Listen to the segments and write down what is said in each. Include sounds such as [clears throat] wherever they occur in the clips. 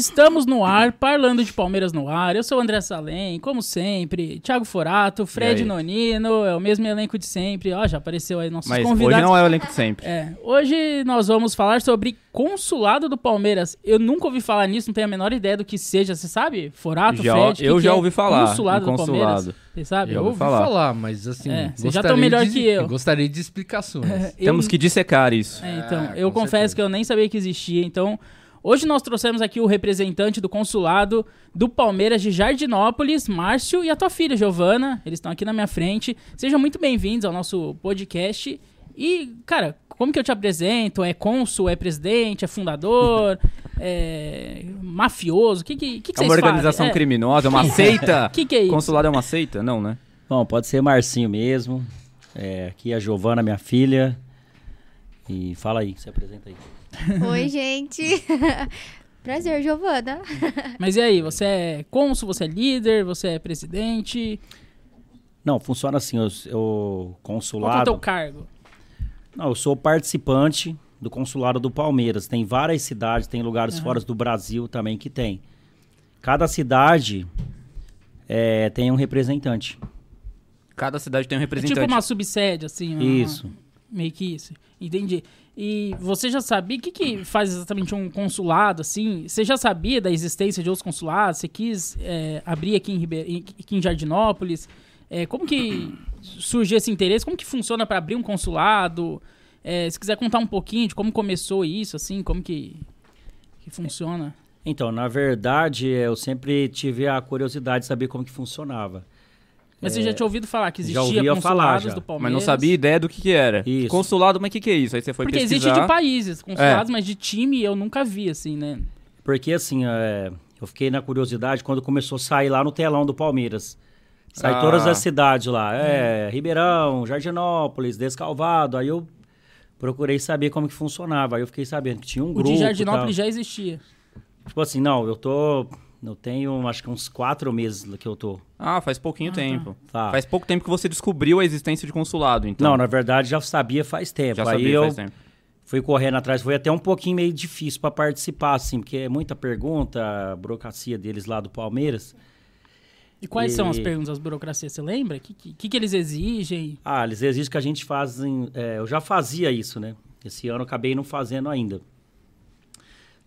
Estamos no ar, parlando de Palmeiras no ar. Eu sou o André Salem, como sempre. Thiago Forato, Fred Nonino, é o mesmo elenco de sempre. Ó, já apareceu aí nossos Mas convidados. hoje não é o elenco de sempre. É, hoje nós vamos falar sobre consulado do Palmeiras. Eu nunca ouvi falar nisso, não tenho a menor ideia do que seja. Você sabe, Forato, Já- Fred? o que eu que já é ouvi falar Consulado do Palmeiras. Você sabe? Já Eu ouvi falar. falar. mas assim. É, vocês já gostaria tão melhor de- que eu. Gostaria de explicações. Eu- Temos que dissecar isso. É, então, Ah, eu confesso certeza. que eu nem sabia que existia. Então, hoje nós trouxemos aqui o representante do consulado do Palmeiras de Jardinópolis, Márcio, e a tua filha, Giovana. Eles estão aqui na minha frente. Sejam muito bem-vindos ao nosso podcast. E, cara, como que eu te apresento? É cônsul, é presidente, é fundador, [laughs] é mafioso? O que, que, que, que É uma organização fazem? criminosa, é uma [laughs] seita. O que, que é isso? Consulado é uma seita? Não, né? Bom, pode ser Marcinho mesmo. É, aqui é a Giovana, minha filha. E fala aí, se apresenta aí. Oi, [laughs] gente. [laughs] Prazer, Giovana. [laughs] Mas e aí, você é cônsul, você é líder, você é presidente? Não, funciona assim, eu, eu Qual é o consulado... teu cargo? Não, eu sou participante do consulado do Palmeiras. Tem várias cidades, tem lugares Aham. fora do Brasil também que tem. Cada cidade é, tem um representante. Cada cidade tem um É representante. tipo uma subsede, assim. uma- Isso. Meio que isso. Entendi. E você já sabia o que, que faz exatamente um consulado, assim? Você já sabia da existência de outros consulados? Você quis é, abrir aqui em, Ribe... aqui em Jardinópolis? É, como que surgiu esse interesse? Como que funciona para abrir um consulado? É, se quiser contar um pouquinho de como começou isso, assim, como que, que funciona. Então, na verdade, eu sempre tive a curiosidade de saber como que funcionava. Mas você já tinha ouvido falar que É, já existia ouvia consulados falar, já. do Mas Palmeiras? não sabia ideia do que, que era. Isso. Consulado, mas o que, que é isso? Aí você foi Porque pesquisar. existe de países consulados, mas de time eu nunca vi, assim, né? Porque assim, é, eu fiquei na curiosidade quando começou a sair lá no telão do Palmeiras. Sai Ah. todas as cidades lá. É, Ribeirão, Jardinópolis, Descalvado. Aí eu procurei saber como que funcionava. Aí eu fiquei sabendo que tinha um O grupo. de Jardinópolis tal. já existia. Tipo assim, não, eu tô. Eu tenho acho que uns quatro meses que eu tô. Ah, faz pouquinho Ah, tempo. Tá. Faz pouco tempo que você descobriu a existência de consulado, então. Não, na verdade já sabia faz tempo. Já Aí sabia eu faz tempo. fui correndo atrás. Foi até um pouquinho meio difícil para participar, assim, porque é muita pergunta, a burocracia deles lá do Palmeiras. E quais são as E- perguntas das burocracias? Você lembra? O que, que, que que eles exigem? Ah, eles exigem que a gente faça. é, eu já fazia isso, né? Esse ano eu acabei não fazendo ainda.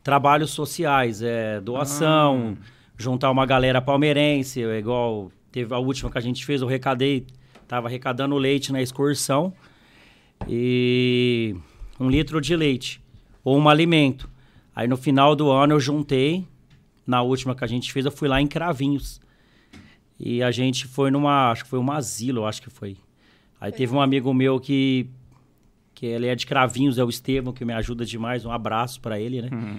Trabalhos sociais, é, doação, juntar uma galera palmeirense, é igual teve a última que a gente fez, eu recadei, tava arrecadando leite na excursão e um litro de leite ou um alimento. Aí no final do ano eu juntei, na última que a gente fez, eu fui lá em Cravinhos. E a gente foi numa, acho que foi um asilo, eu acho que foi. Aí teve um amigo meu que que ele é de Cravinhos, é o Estevão, que me ajuda demais, um abraço pra ele, né? Uhum.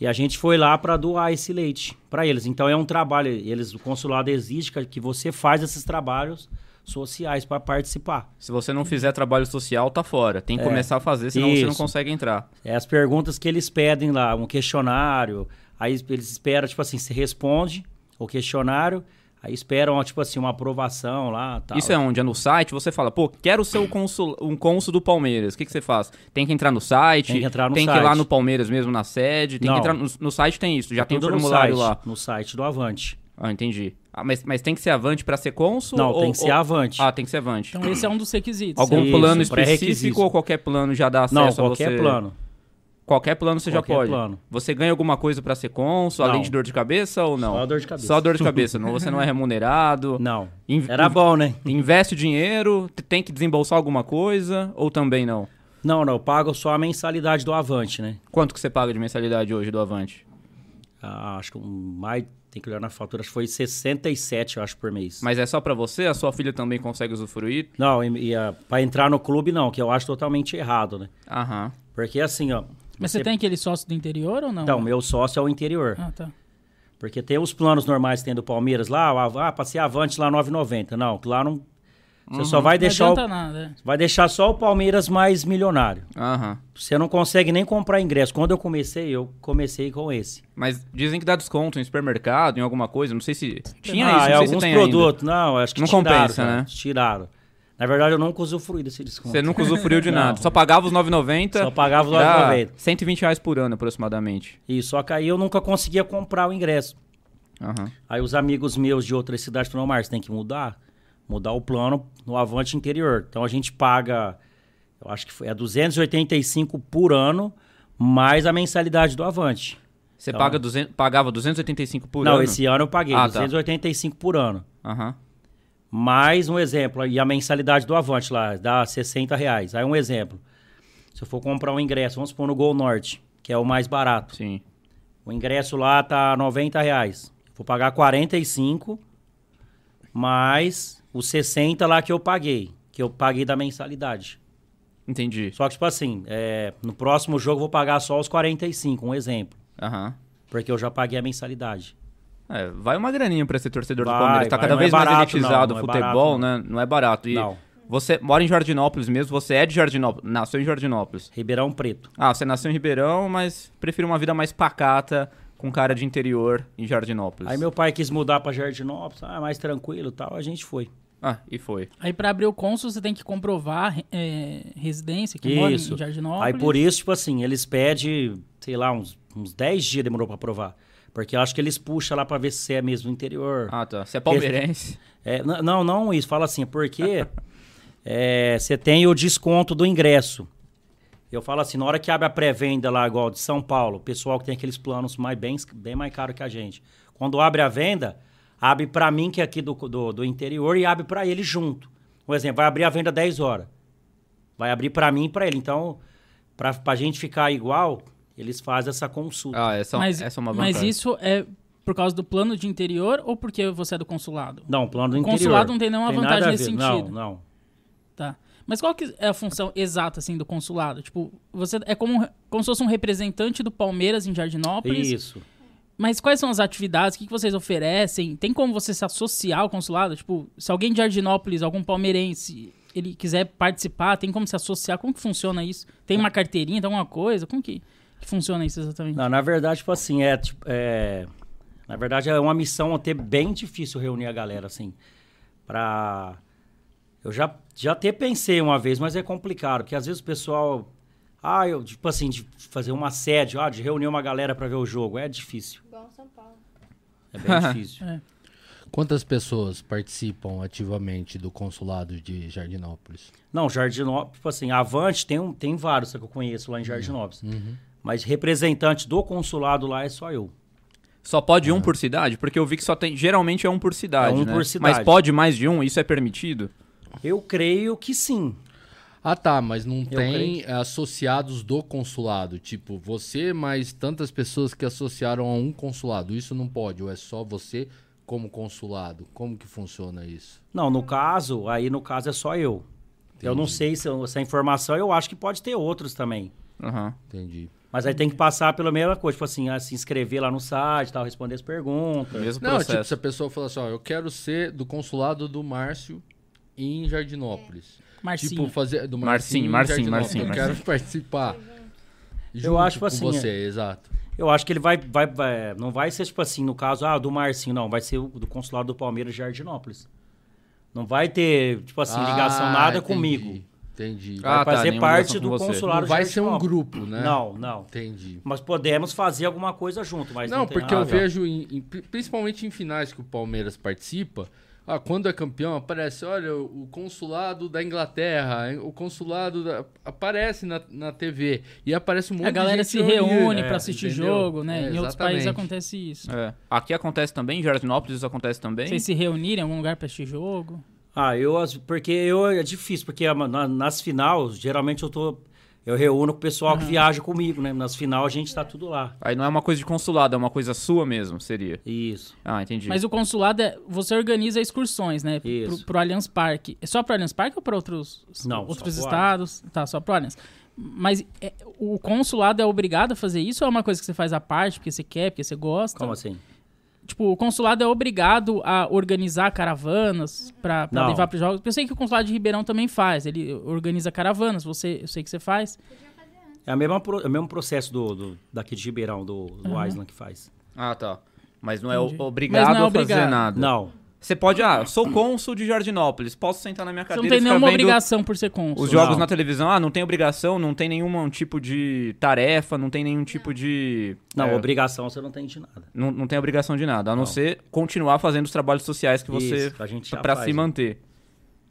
E a gente foi lá pra doar esse leite pra eles. Então é um trabalho, eles o consulado exige que- você faz esses trabalhos sociais pra participar. Se você não fizer trabalho social, tá fora. Tem que É. começar a fazer, senão você não Isso. consegue entrar. É as perguntas que eles pedem lá, um questionário, aí eles esperam, tipo assim, você responde o questionário, aí esperam, tipo assim, uma aprovação lá, tal. Isso é onde? É no site? Você fala, pô, quero ser o consul, um cônsul do Palmeiras. O que, que você faz? Tem que entrar no site? Tem que entrar no Tem que ir site. lá no Palmeiras mesmo, na sede? Tem Não. que entrar no, no site, tem isso. Já tem o formulário site, lá. No site do Avante. Ah, entendi. Ah, mas, mas tem que ser avante pra ser cônsul? Não, ou- tem que ser ou- Avante. Ah, tem que ser avante. Então esse é um dos requisitos. Algum Isso, plano específico ou qualquer plano já dá acesso Não, a qualquer você? plano. Qualquer plano você Qualquer já pode. plano. Você ganha alguma coisa pra ser cônsul, além de dor de cabeça ou não? Só dor de cabeça. Só dor de [laughs] cabeça. não, você não é remunerado. [laughs] Não. Inv- Era bom, né? [laughs] Investe o dinheiro, tem que desembolsar alguma coisa ou também não? Não, não, eu pago só a mensalidade do Avante, né? Quanto que você paga de mensalidade hoje do Avante? Ah, acho que mais, tem que olhar na fatura, acho que foi 67, eu acho, por mês. Mas é só pra você? A sua filha também consegue usufruir? Não, e, e, pra entrar no clube não, que eu acho totalmente errado, né? Aham. Porque assim, ó... Mas você tem aquele sócio do interior ou não? Então, meu sócio é o interior. Ah, tá. Porque tem os planos normais que tem do Palmeiras lá, ah, passei Avante lá 9,90. Não, lá não... Você só vai Não deixar, adianta o, nada. é. vai deixar só o Palmeiras mais milionário. Aham. Você não consegue nem comprar ingresso. Quando eu comecei, eu comecei com esse. Mas dizem que dá desconto em supermercado, em alguma coisa. Não sei se tinha ah, isso, é não sei se alguns produtos. Não, acho que Não tiraram. compensa, cara, né? Tiraram. Na verdade, eu nunca usufruí desse desconto. Você nunca usufruiu de [laughs] Não. nada. Só pagava os 9,90. Só pagava os dá 9,90. 120 reais por ano, aproximadamente. E só que aí eu nunca conseguia comprar o ingresso. Aham. Aí os amigos meus de outras cidades falaram, Márcio, tem que mudar. Mudar o plano no Avante interior. Então a gente paga, eu acho que foi, é 285 por ano, mais a mensalidade do Avante. Você Então- paga 200, pagava 285 por Não, ano? esse ano eu paguei Ah, tá. 285 por ano. Aham. Mais um exemplo, e a mensalidade do Avante lá, dá 60 reais. Aí um exemplo, se eu for comprar um ingresso, vamos supor no Gol Norte, que é o mais barato. Sim. O ingresso lá tá 90 reais. Vou pagar 45, mais os 60 lá que eu paguei, que eu paguei da mensalidade. Entendi. Só que, tipo assim, é, no próximo jogo eu vou pagar só os 45, um exemplo. Aham. Porque eu já paguei a mensalidade. É, vai uma graninha pra ser torcedor do Vai, Palmeiras. Tá vai, cada é vez mais barato, elitizado não, o é futebol, barato, né? Não é barato. E Não. você mora em Jardinópolis mesmo, você é de Jardinópolis, nasceu em Jardinópolis. Ribeirão Preto. Ah, você nasceu em Ribeirão, mas prefere uma vida mais pacata, com cara de interior em Jardinópolis. Aí meu pai quis mudar pra Jardinópolis, ah, mais tranquilo e tal, a gente foi. Ah, e foi. Aí pra abrir o cônsul você tem que comprovar é, residência, que mora Isso. em Jardinópolis. Aí por isso, tipo assim, eles pedem, sei lá, uns, uns 10 dias demorou pra aprovar. Porque eu acho que eles puxam lá pra ver se é mesmo interior. Ah, tá. Você é palmeirense. É, não, não isso. Fala assim, porque [laughs] é, você tem o desconto do ingresso. Eu falo assim, na hora que abre a pré-venda lá, igual de São Paulo, o pessoal que tem aqueles planos mais, bem, bem mais caro que a gente. Quando abre a venda, abre pra mim, que é aqui do, do, do interior, e abre pra ele junto. Por exemplo, vai abrir a venda 10 horas. Vai abrir pra mim e pra ele. Então, pra, pra gente ficar igual, eles fazem essa consulta. Ah, essa, mas, essa é uma vantagem. mas isso é por causa do plano de interior ou porque você é do consulado? Não, plano do O interior. consulado não tem nenhuma nada vantagem nesse sentido. Não, não. Tá. Mas qual que é a função exata, assim, do consulado? Tipo, você é como, como se fosse um representante do Palmeiras em Jardinópolis. Isso. Mas quais são as atividades? O que, que vocês oferecem? Tem como você se associar ao consulado? Tipo, se alguém de Jardinópolis, algum palmeirense, ele quiser participar, tem como se associar? Como que funciona isso? Tem uma carteirinha, tem alguma coisa? Como que, que funciona isso exatamente? Não, na verdade, tipo assim, é, tipo, é... Na verdade, é uma missão até bem difícil reunir a galera, assim. Pra... Eu já, já até pensei uma vez, mas é complicado, porque às vezes o pessoal... Ah, eu, tipo assim, de fazer uma sede, ah, de reunir uma galera pra ver o jogo, é difícil. Igual São Paulo. É bem [laughs] difícil. Quantas pessoas participam ativamente do consulado de Jardinópolis? Não, Jardinópolis, tipo assim, Avante tem, um, tem vários que eu conheço lá em Jardinópolis. Mas representante do consulado lá é só eu. Só pode um por cidade? Porque eu vi que só tem. Geralmente é um por cidade. É um né? por cidade. Mas pode mais de um? Isso é permitido? Eu creio que sim. Ah, tá, mas não tem creio associados do consulado. Tipo, você mais tantas pessoas que associaram a um consulado. Isso não pode, ou é só você como consulado? Como que funciona isso? Não, no caso, aí no caso é só eu. Eu não sei se eu- essa informação, eu acho que pode ter outros também. Aham. Entendi. Mas aí tem que passar pela mesma coisa, tipo assim, ah, se inscrever lá no site, tal, responder as perguntas. Mesmo Não, processo. tipo, se a pessoa fala assim, ó, eu quero ser do consulado do Márcio em Jardinópolis. Marcinho. Tipo, fazer do Marcinho, em Marcinho, Jardinópolis. Marcinho, Eu Marcinho. quero participar. Eu acho, tipo com assim, você, é. exato. Eu acho que ele vai, vai, vai- Não vai ser, tipo assim, no caso, ah, do Marcinho, não. Vai ser o do consulado do Palmeiras de Jardinópolis. Não vai ter, tipo assim, ligação Ah, nada entendi, comigo. Entendi. Ah, Vai tá, fazer nenhuma parte do você. consulado não vai de ser um grupo, né? Não, não. Entendi. Mas podemos fazer alguma coisa junto, mas não, Não, tem porque eu vejo, em- em- pri- principalmente em finais que o Palmeiras participa, ah, quando é campeão, aparece, olha, o consulado da Inglaterra, o consulado da... aparece na, na TV. E aparece um monte a galera de se reúne é, pra assistir entendeu? jogo, né? É, em outros países exatamente. acontece isso. É. Aqui acontece também, em Jardinópolis isso acontece também. Vocês se reunirem em algum lugar pra assistir jogo? Ah, eu, porque eu, é difícil, porque na- nas finais, geralmente eu tô, eu reúno com o pessoal que viaja comigo, né? Nas finais a gente tá tudo lá. Aí não é uma coisa de consulado, é uma coisa sua mesmo, seria. Isso. Ah, entendi. Mas o consulado é. Você organiza excursões, né? Pro, Isso. pro Allianz Parque. É só pro Allianz Parque ou para outros, Não, outros só pro estados? Tá, só pro Allianz. Mas é, o consulado é obrigado a fazer isso ou é uma coisa que você faz à parte, porque você quer, porque você gosta? Como assim? Tipo, o consulado é obrigado a organizar caravanas Não. levar pros jogos. Eu sei que o consulado de Ribeirão também faz. Ele organiza caravanas, você, eu sei que você faz. É, a mesma, pro- é o mesmo processo do, do- daqui de Ribeirão, do, do Island que faz. Ah, tá. Mas não é Entendi. obrigado Mas não é a fazer nada. Não. Você pode, ah, sou cônsul de Jardinópolis, posso sentar na minha Você cadeira não e tem nenhuma obrigação por ser cônsul. os jogos Não. na televisão. Ah, não tem obrigação, não tem nenhum tipo de tarefa, não tem nenhum tipo de... Não, é, obrigação você não tem de nada. não, não tem obrigação de nada, a não, ser continuar fazendo os trabalhos sociais que você... Isso, a gente pra faz, se né? manter.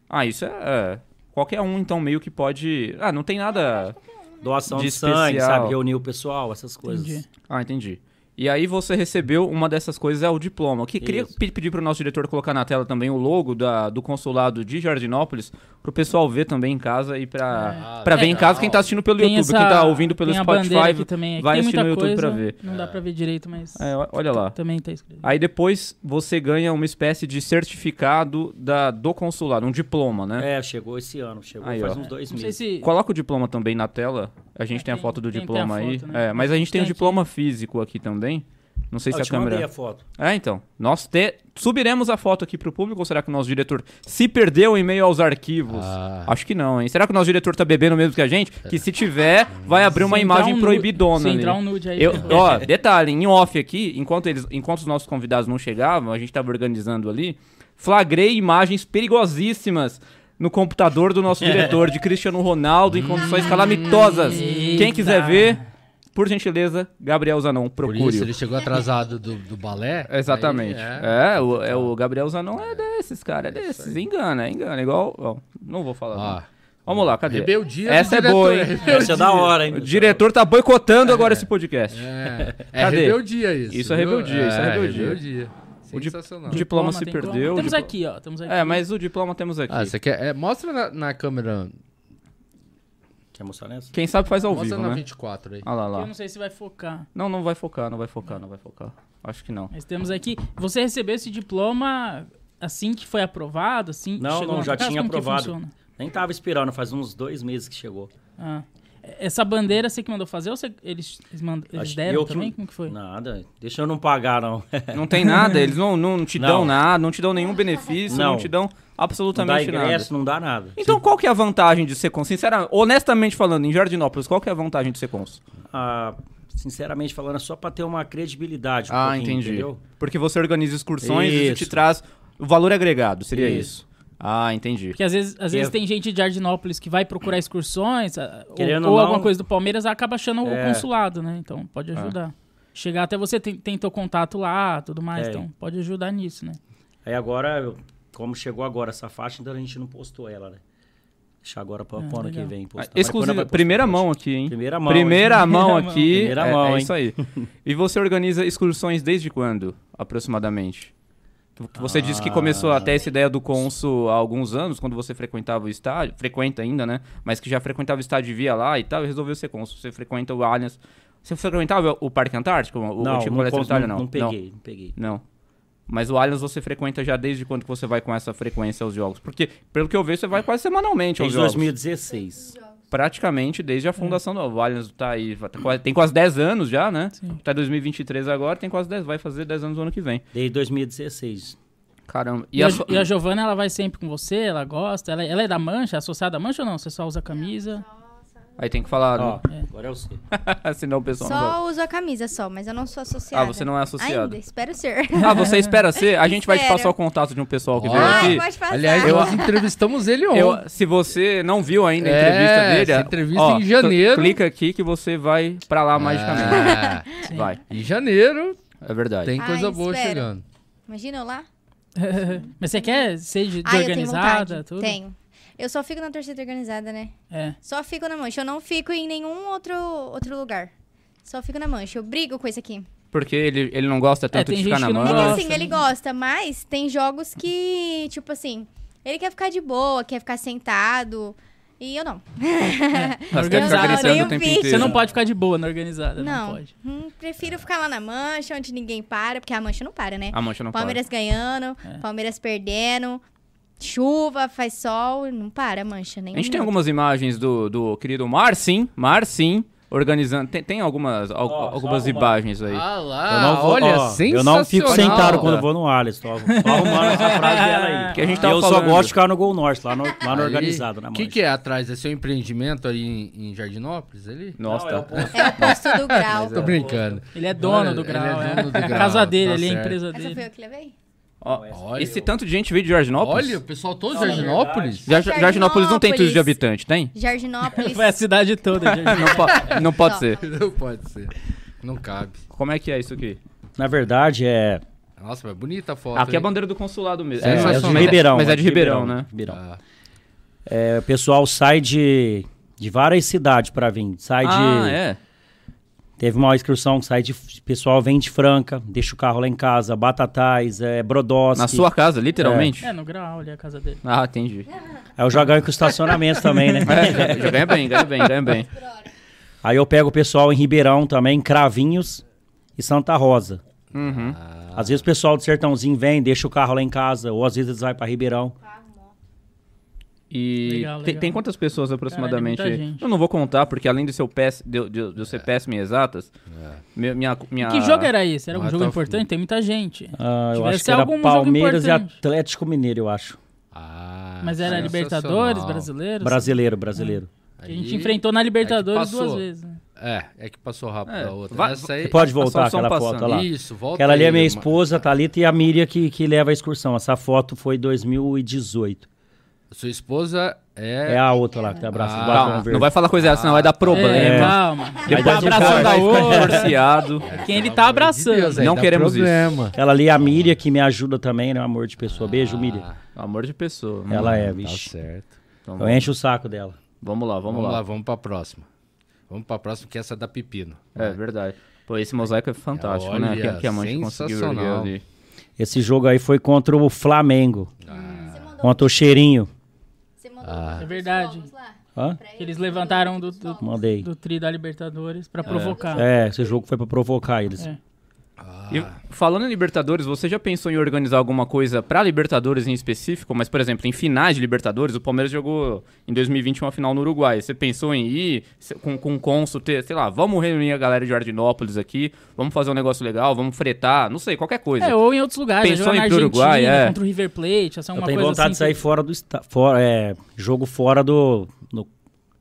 Ah, isso é, é... Qualquer um, então, meio que pode... Ah, não tem nada... Doação De de, sangue, especial. sabe? Reunir o pessoal, essas coisas. Entendi. Ah, entendi. E aí você recebeu uma dessas coisas, é o diploma. Que queria Isso. pe- pedir pro nosso diretor colocar na tela também o logo da, do consulado de Jardinópolis, pro pessoal ver também em casa e pra, É. pra ver em Legal. casa quem tá assistindo pelo Tem YouTube. essa- Quem tá ouvindo pelo tem a bandeira Spotify aqui também. Aqui vai tem assistir muita no YouTube pra ver. Não dá pra ver direito, mas É, olha lá. também tá escrito. Aí depois você ganha uma espécie de certificado da, do consulado, um diploma, né? É, chegou esse ano. Chegou Aí, faz ó. uns dois Não sei meses. se... Coloca o diploma também na tela. A gente É, tem a tem- foto do tem- tem diploma a aí. foto, né? É, mas a gente tem o aqui. diploma físico aqui também. Não sei Ah, se a câmera. a foto. É, então. Nós te... subiremos a foto aqui pro público ou será que o nosso diretor se perdeu em meio aos arquivos? Ah. Acho que não, hein? Será que o nosso diretor tá bebendo mesmo que a gente? Que se tiver, vai abrir uma Se entrar imagem um proibidona Se ali. entrar um nude aí... Eu, ó, detalhe, em off aqui, enquanto, eles, enquanto os nossos convidados não chegavam, a gente tava organizando ali, flagrei imagens perigosíssimas no computador do nosso [laughs] diretor, de Cristiano Ronaldo, em condições calamitosas. Quem quiser ver, por gentileza, Gabriel Zanon, Por procure. isso ele chegou atrasado do, do balé. Exatamente. Aí, é. é, o, é, o Gabriel Zanon é desses, cara, é desses. Engana, engana. Igual. ó, não vou falar. Não. Vamos lá, cadê? rebeldia Essa é boa, hein? rebeldia. Essa é da hora, hein? O diretor tá boicotando agora esse podcast. É, [laughs] é Cadê? rebeldia isso. Isso é rebeldia, isso é rebeldia. rebeldia. O di- o diploma se perdeu, Temos diplo- aqui, ó. Temos aqui. É, mas o diploma temos aqui. Ah, você quer. é, mostra na, na câmera. Quer mostrar nessa? Quem sabe faz ao mostra vivo, na né? 24 aí. Olha lá, Eu lá. não sei se vai focar. Não, não vai focar, não vai focar, não vai focar. Acho que não. Mas temos aqui. Você recebeu esse diploma assim que foi aprovado? Assim, Não, chegou não, já casa? tinha aprovado. Nem tava esperando, faz uns dois meses que chegou. Ah. Essa bandeira você que mandou fazer ou você- eles, eles, mand- eles deram eu que- também? Como que foi? Nada, deixa eu não pagar, não. [laughs] Não tem nada, eles não, não te dão Não. nada, não te dão nenhum benefício, não, Não. te dão Não dá absolutamente nada. ingresso, não dá nada. Então qual que é a vantagem de ser cônsul? Sinceramente, honestamente falando, em Jardinópolis, qual que é a vantagem de ser cônsul? Ah, sinceramente falando, é só pra ter uma credibilidade. um ah, entendi. Entendeu? Porque você organiza excursões e te Isso. traz o valor agregado, seria isso. Isso. Ah, entendi. Porque às vezes, às vezes Eu- tem gente de Jardinópolis que vai procurar excursões, ou, Querendo ou ou não- alguma coisa do Palmeiras, acaba achando o É. consulado, né? Então pode ajudar. Chegar até você, tem, tem teu contato lá, tudo mais, É. então pode ajudar nisso, né? Aí agora, como chegou agora essa faixa, então a gente não postou ela, né? Deixar agora pra Ah, pro ano legal. que vem postar. Ah, Exclusiva, primeira mão aqui, hein? Primeira mão. Primeira hein? mão aqui. Primeira é, mão, é hein? isso aí. E você organiza excursões desde quando, aproximadamente? Você disse que começou Ah. até essa ideia do cônsul há alguns anos, quando você frequentava o estádio, frequenta ainda, né? Mas que já frequentava o estádio e via lá e tal, e resolveu ser cônsul. Você frequenta o Allianz. Você frequentava o Parque Antártico? O Não, antigo não, Itália, não, não peguei, não peguei. Não. Mas o Allianz você frequenta já desde quando que você vai com essa frequência aos jogos? Porque, pelo que eu vejo, você vai quase semanalmente aos Desde jogos. 2016. Praticamente desde a fundação do o Allianz tá aí, tá tem quase 10 anos já, né? Sim. Tá 2023 agora, tem quase 10, vai fazer 10 anos no ano que vem. Desde 2016. Caramba. E, a, sua- e a Giovana, ela vai sempre com você, ela gosta, ela, ela é da Mancha, é associada à Mancha ou não? Você só usa camisa? Aí tem que falar, Ó, É. agora é você. [laughs] senão o pessoal não vai. Só uso a camisa só, mas eu não sou associada. Ah, você não é associado. Ainda, espero ser. [laughs] Ah, você espera ser? A gente vai te passar o contato de um pessoal que Ó. veio Ai, aqui. pode passar. Aliás, nós [laughs] entrevistamos ele ontem. Eu- se você não viu ainda a É, entrevista dele, essa entrevista ó, em janeiro. cl- Clica aqui que você vai pra lá magicamente. Ah, Vai, em janeiro é verdade. tem coisa Ai, boa espero. chegando. Imagina eu lá. Mas você quer ser de, eu tenho organizada, tudo? Tenho. Eu só fico na torcida organizada, né? É. Só fico na mancha. Eu não fico em nenhum outro, outro lugar. Só fico na mancha. Eu brigo com isso aqui. Porque ele, ele não gosta tanto tem de ficar na mão. É que assim, né? ele gosta, mas tem jogos que, tipo assim, ele quer ficar de boa, quer ficar sentado. E eu não. [laughs] Você quer ficar Organizado, crescendo nem o tempo vi. inteiro. Você não pode ficar de boa na organizada, não, Não. pode. Hum, prefiro ficar lá na mancha, onde ninguém para, porque a mancha não para, né? A mancha não Palmeiras ganhando, É. Palmeiras perdendo, chuva, faz sol, não para a mancha, nem A gente tem algumas imagens do, do querido Marcim, Marcim, organizando. Tem, tem algumas, al- só algumas imagens aí. Ah Eu lá, não vou, olha, ó, sensacional. Eu não fico sentado quando É. eu vou no Allianz. Tô, tô arrumando essa [laughs] frase dela aí. Que a gente tava eu só falando. gosto de ficar no Gol Norte, lá no, lá no Aí, organizado, na O mancha. que, que é atrás? É seu empreendimento ali em, em Jardinópolis? Ali? Nossa, Não, é o tá. [laughs] posto. É o posto do [laughs] grau. Tô brincando. Ele é dono do ele é grau, é. dono do É a grau, casa dele, tá ali, a certo. empresa Essa dele. foi eu que levei? Ó, Olha, esse tanto de gente veio de Jardinópolis? Olha, o pessoal todo de Jardinópolis. Jar- Jardinópolis não tem tudo de habitante, tem? Jardinópolis. [laughs] Foi a cidade toda. gente. [laughs] não, po- não pode Só. ser. [laughs] Não pode ser. Não cabe. Como é que é isso aqui? Na verdade, é, Nossa, mas bonita a foto. Aqui é a hein? bandeira do consulado mesmo. é, é Sensacional. de Ribeirão. Mas é de Ribeirão, né? Ribeirão. Ah, É, o pessoal sai de, de várias cidades pra vir. Sai Ah, de. é? Teve uma excursão que sai de. O pessoal vem de Franca, deixa o carro lá em casa, Batatais, é, Brodowski. Na sua casa, literalmente? É, no grau ali a casa dele. Ah, entendi. Aí eu já ganho com estacionamento também, né? [laughs] É, já ganha bem, ganha bem, ganha bem. Aí eu pego o pessoal em Ribeirão também, Cravinhos e Santa Rosa. Uhum. Às vezes o pessoal do Sertãozinho vem, deixa o carro lá em casa, ou às vezes eles vão pra Ribeirão. E Legal, tem, legal. tem quantas pessoas aproximadamente? Muita gente. eu não vou contar, porque além de, seu péss, de, de, de eu ser péssimo em exatas, meu- minha, minha... Que jogo era esse? Era um Mas jogo tá- importante? Tem muita gente. Ah, eu Tivesse acho que era algum jogo Palmeiras e. Atlético Mineiro, eu acho. Ah, Mas era sensacional. Libertadores, brasileiros. Brasileiro, brasileiro. Que a gente Aí- enfrentou na Libertadores é passou. duas vezes. né? É, é que passou rápido É, a outra. vai- Essa aí... Você pode voltar aquela passando. foto lá. Isso, volta Aquela ali é aí, minha esposa, a Thalita, e a Miriam que, que leva a excursão. Essa foto foi 2018. Sua esposa é... É a outra lá, que tá abraçando Ah, o batom Calma, verde. não vai falar coisa dessa, senão vai dar É, problema. calma. Ele Vai tá abraçando a outra. divorciado. Quem ele tá amor de abraçando. Deus, Não queremos isso. problema. Aquela ali é a Miriam, que me ajuda também, né? Amor de pessoa. Beijo, Miriam. Ah, Amor de pessoa. Ela é, tá vixe. certo. Então, Eu vamos, encho o saco dela. vamos lá, vamos, Vamos lá, lá. vamos pra próxima. Vamos pra próxima, que essa é da Pepino. É verdade. Pô, esse mosaico é fantástico, Olha, né? Que, que a mãe conseguiu ali. Esse jogo aí foi contra o Flamengo. Mandou, Contra o Cheirinho. Ah. É verdade. eles levantaram do, do, Mandei. do tri da Libertadores pra provocar. É, esse jogo foi pra provocar eles. É. E falando em Libertadores, você já pensou em organizar alguma coisa pra Libertadores em específico? Mas, por exemplo, em finais de Libertadores, o Palmeiras jogou em 2020 uma final no Uruguai. Você pensou em ir se- com, com o Consul, ter, sei lá, vamos reunir a galera de Jardinópolis aqui, vamos fazer um negócio legal, vamos fretar, não sei, qualquer coisa. É, ou em outros lugares. Pensou em ir pro Argentina, Uruguai, é. contra o River Plate, essa é Eu uma tenho coisa vontade assim de sair que- fora do estado. Fora, é, jogo fora do. no-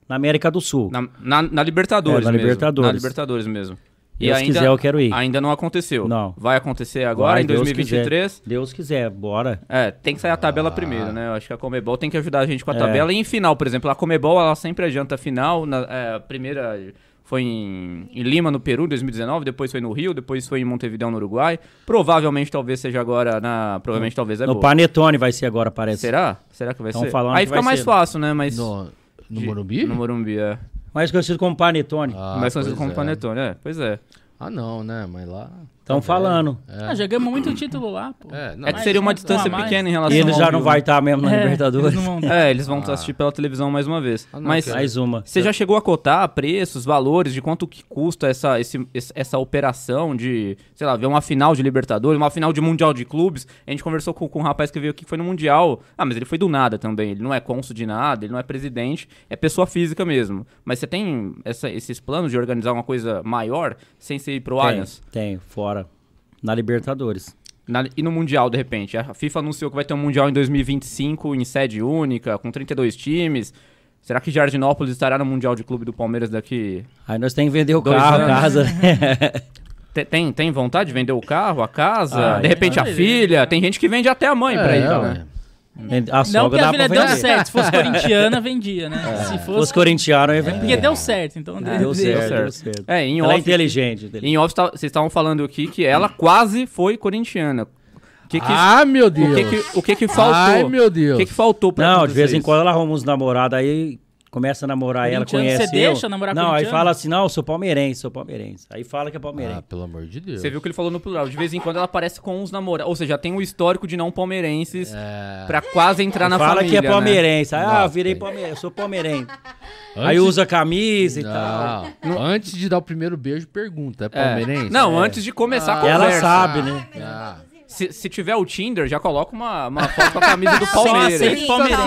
na América do Sul. Na, na- na Libertadores É, na mesmo. Libertadores. Na Libertadores mesmo. Deus quiser, eu quero ir. Ainda não aconteceu. Não. Vai acontecer agora, Vai, em Deus 2023. quiser. Deus quiser, bora. É, tem que sair a tabela Ah. primeiro, né? Eu acho que a Comebol tem que ajudar a gente com a É. tabela. E em final, por exemplo, a Comebol, ela sempre adianta a final. Na, é, a primeira foi em, em Lima, no Peru, em 2019. Depois foi no Rio, depois foi em Montevideo, no Uruguai. Provavelmente, talvez seja agora na... Provavelmente, talvez é no boa. Panetone vai ser agora, parece. Será? Será que vai Tão ser? falando Aí que fica vai mais ser. fácil, né? Mas... No, no de- Morumbi? No Morumbi, é. Mais conhecido como Panetone. Ah, mais conhecido como é. Panetone, é. Pois é. Ah, não, né? Mas lá... Estão falando. Ah, já ganhamos muito título lá, pô. É, não, É que seria uma um distância pequena em E relação ele ao já não vai estar mesmo na É, Libertadores. eles não vão- [laughs] É, eles vão Ah. assistir pela televisão mais uma vez. Ah, não, Mas Mais uma. você já chegou a cotar preços, valores de quanto que custa essa, esse- esse- essa operação de, sei lá, ver uma final de Libertadores, uma final de Mundial de Clubes? A gente conversou com, com um rapaz que veio aqui que foi no Mundial. Ah, mas ele foi do nada também. Ele não é cônsul de nada, ele não é presidente, é pessoa física mesmo. Mas você tem essa- esses planos de organizar uma coisa maior sem ser ir pro Tem, Allianz? tem, fora. Na Libertadores. Na- e no Mundial, de repente? A FIFA anunciou que vai ter um Mundial em 2025 em sede única, com 32 times. Será que Jardinópolis estará no Mundial de Clube do Palmeiras daqui? Aí nós temos que vender o carro, a casa. [laughs] Te- Tem, tem vontade de vender o carro, a casa? Ah, de repente é. a filha? Tem gente que vende até a mãe pra É, ir, ué. né? A Não sogra porque a filha deu certo. Se fosse [laughs] corintiana, vendia, né? Se Se fosse. fosse corintiano, ia vender. Porque deu certo, então Deu deu certo, certo. deu certo. É, em Ela é off, inteligente. inteligente. em off tá- vocês estavam falando aqui que ela quase foi corintiana. O que que, Ah, meu o Deus! que, que- o que que faltou? Ai, meu O Deus! que, que faltou pra Não, de vez em quando ela arruma uns namorados aí, começa a namorar ela, conhece você eu. deixa namorar Não, aí corintiano? fala assim, não, eu sou palmeirense, sou palmeirense. Aí fala que é Ah, palmeirense. pelo amor de Deus. Você viu que ele falou no plural. De vez em quando ela aparece com uns namorados. Ou seja, tem o histórico de não palmeirenses É... pra quase entrar na fala família, que é né? palmeirense. Aí, ah, Não, eu virei palmeirense, eu sou palmeirense. Antes- Aí usa camisa e tal. Não. Antes de dar o primeiro beijo, pergunta. É É. palmeirense? Não, antes de começar a Ah. conversa. Ela sabe, né? Ah, Se, se tiver o Tinder, já coloca uma, uma foto com a camisa do [laughs] Não, Palmeiras. aceito palmeirense.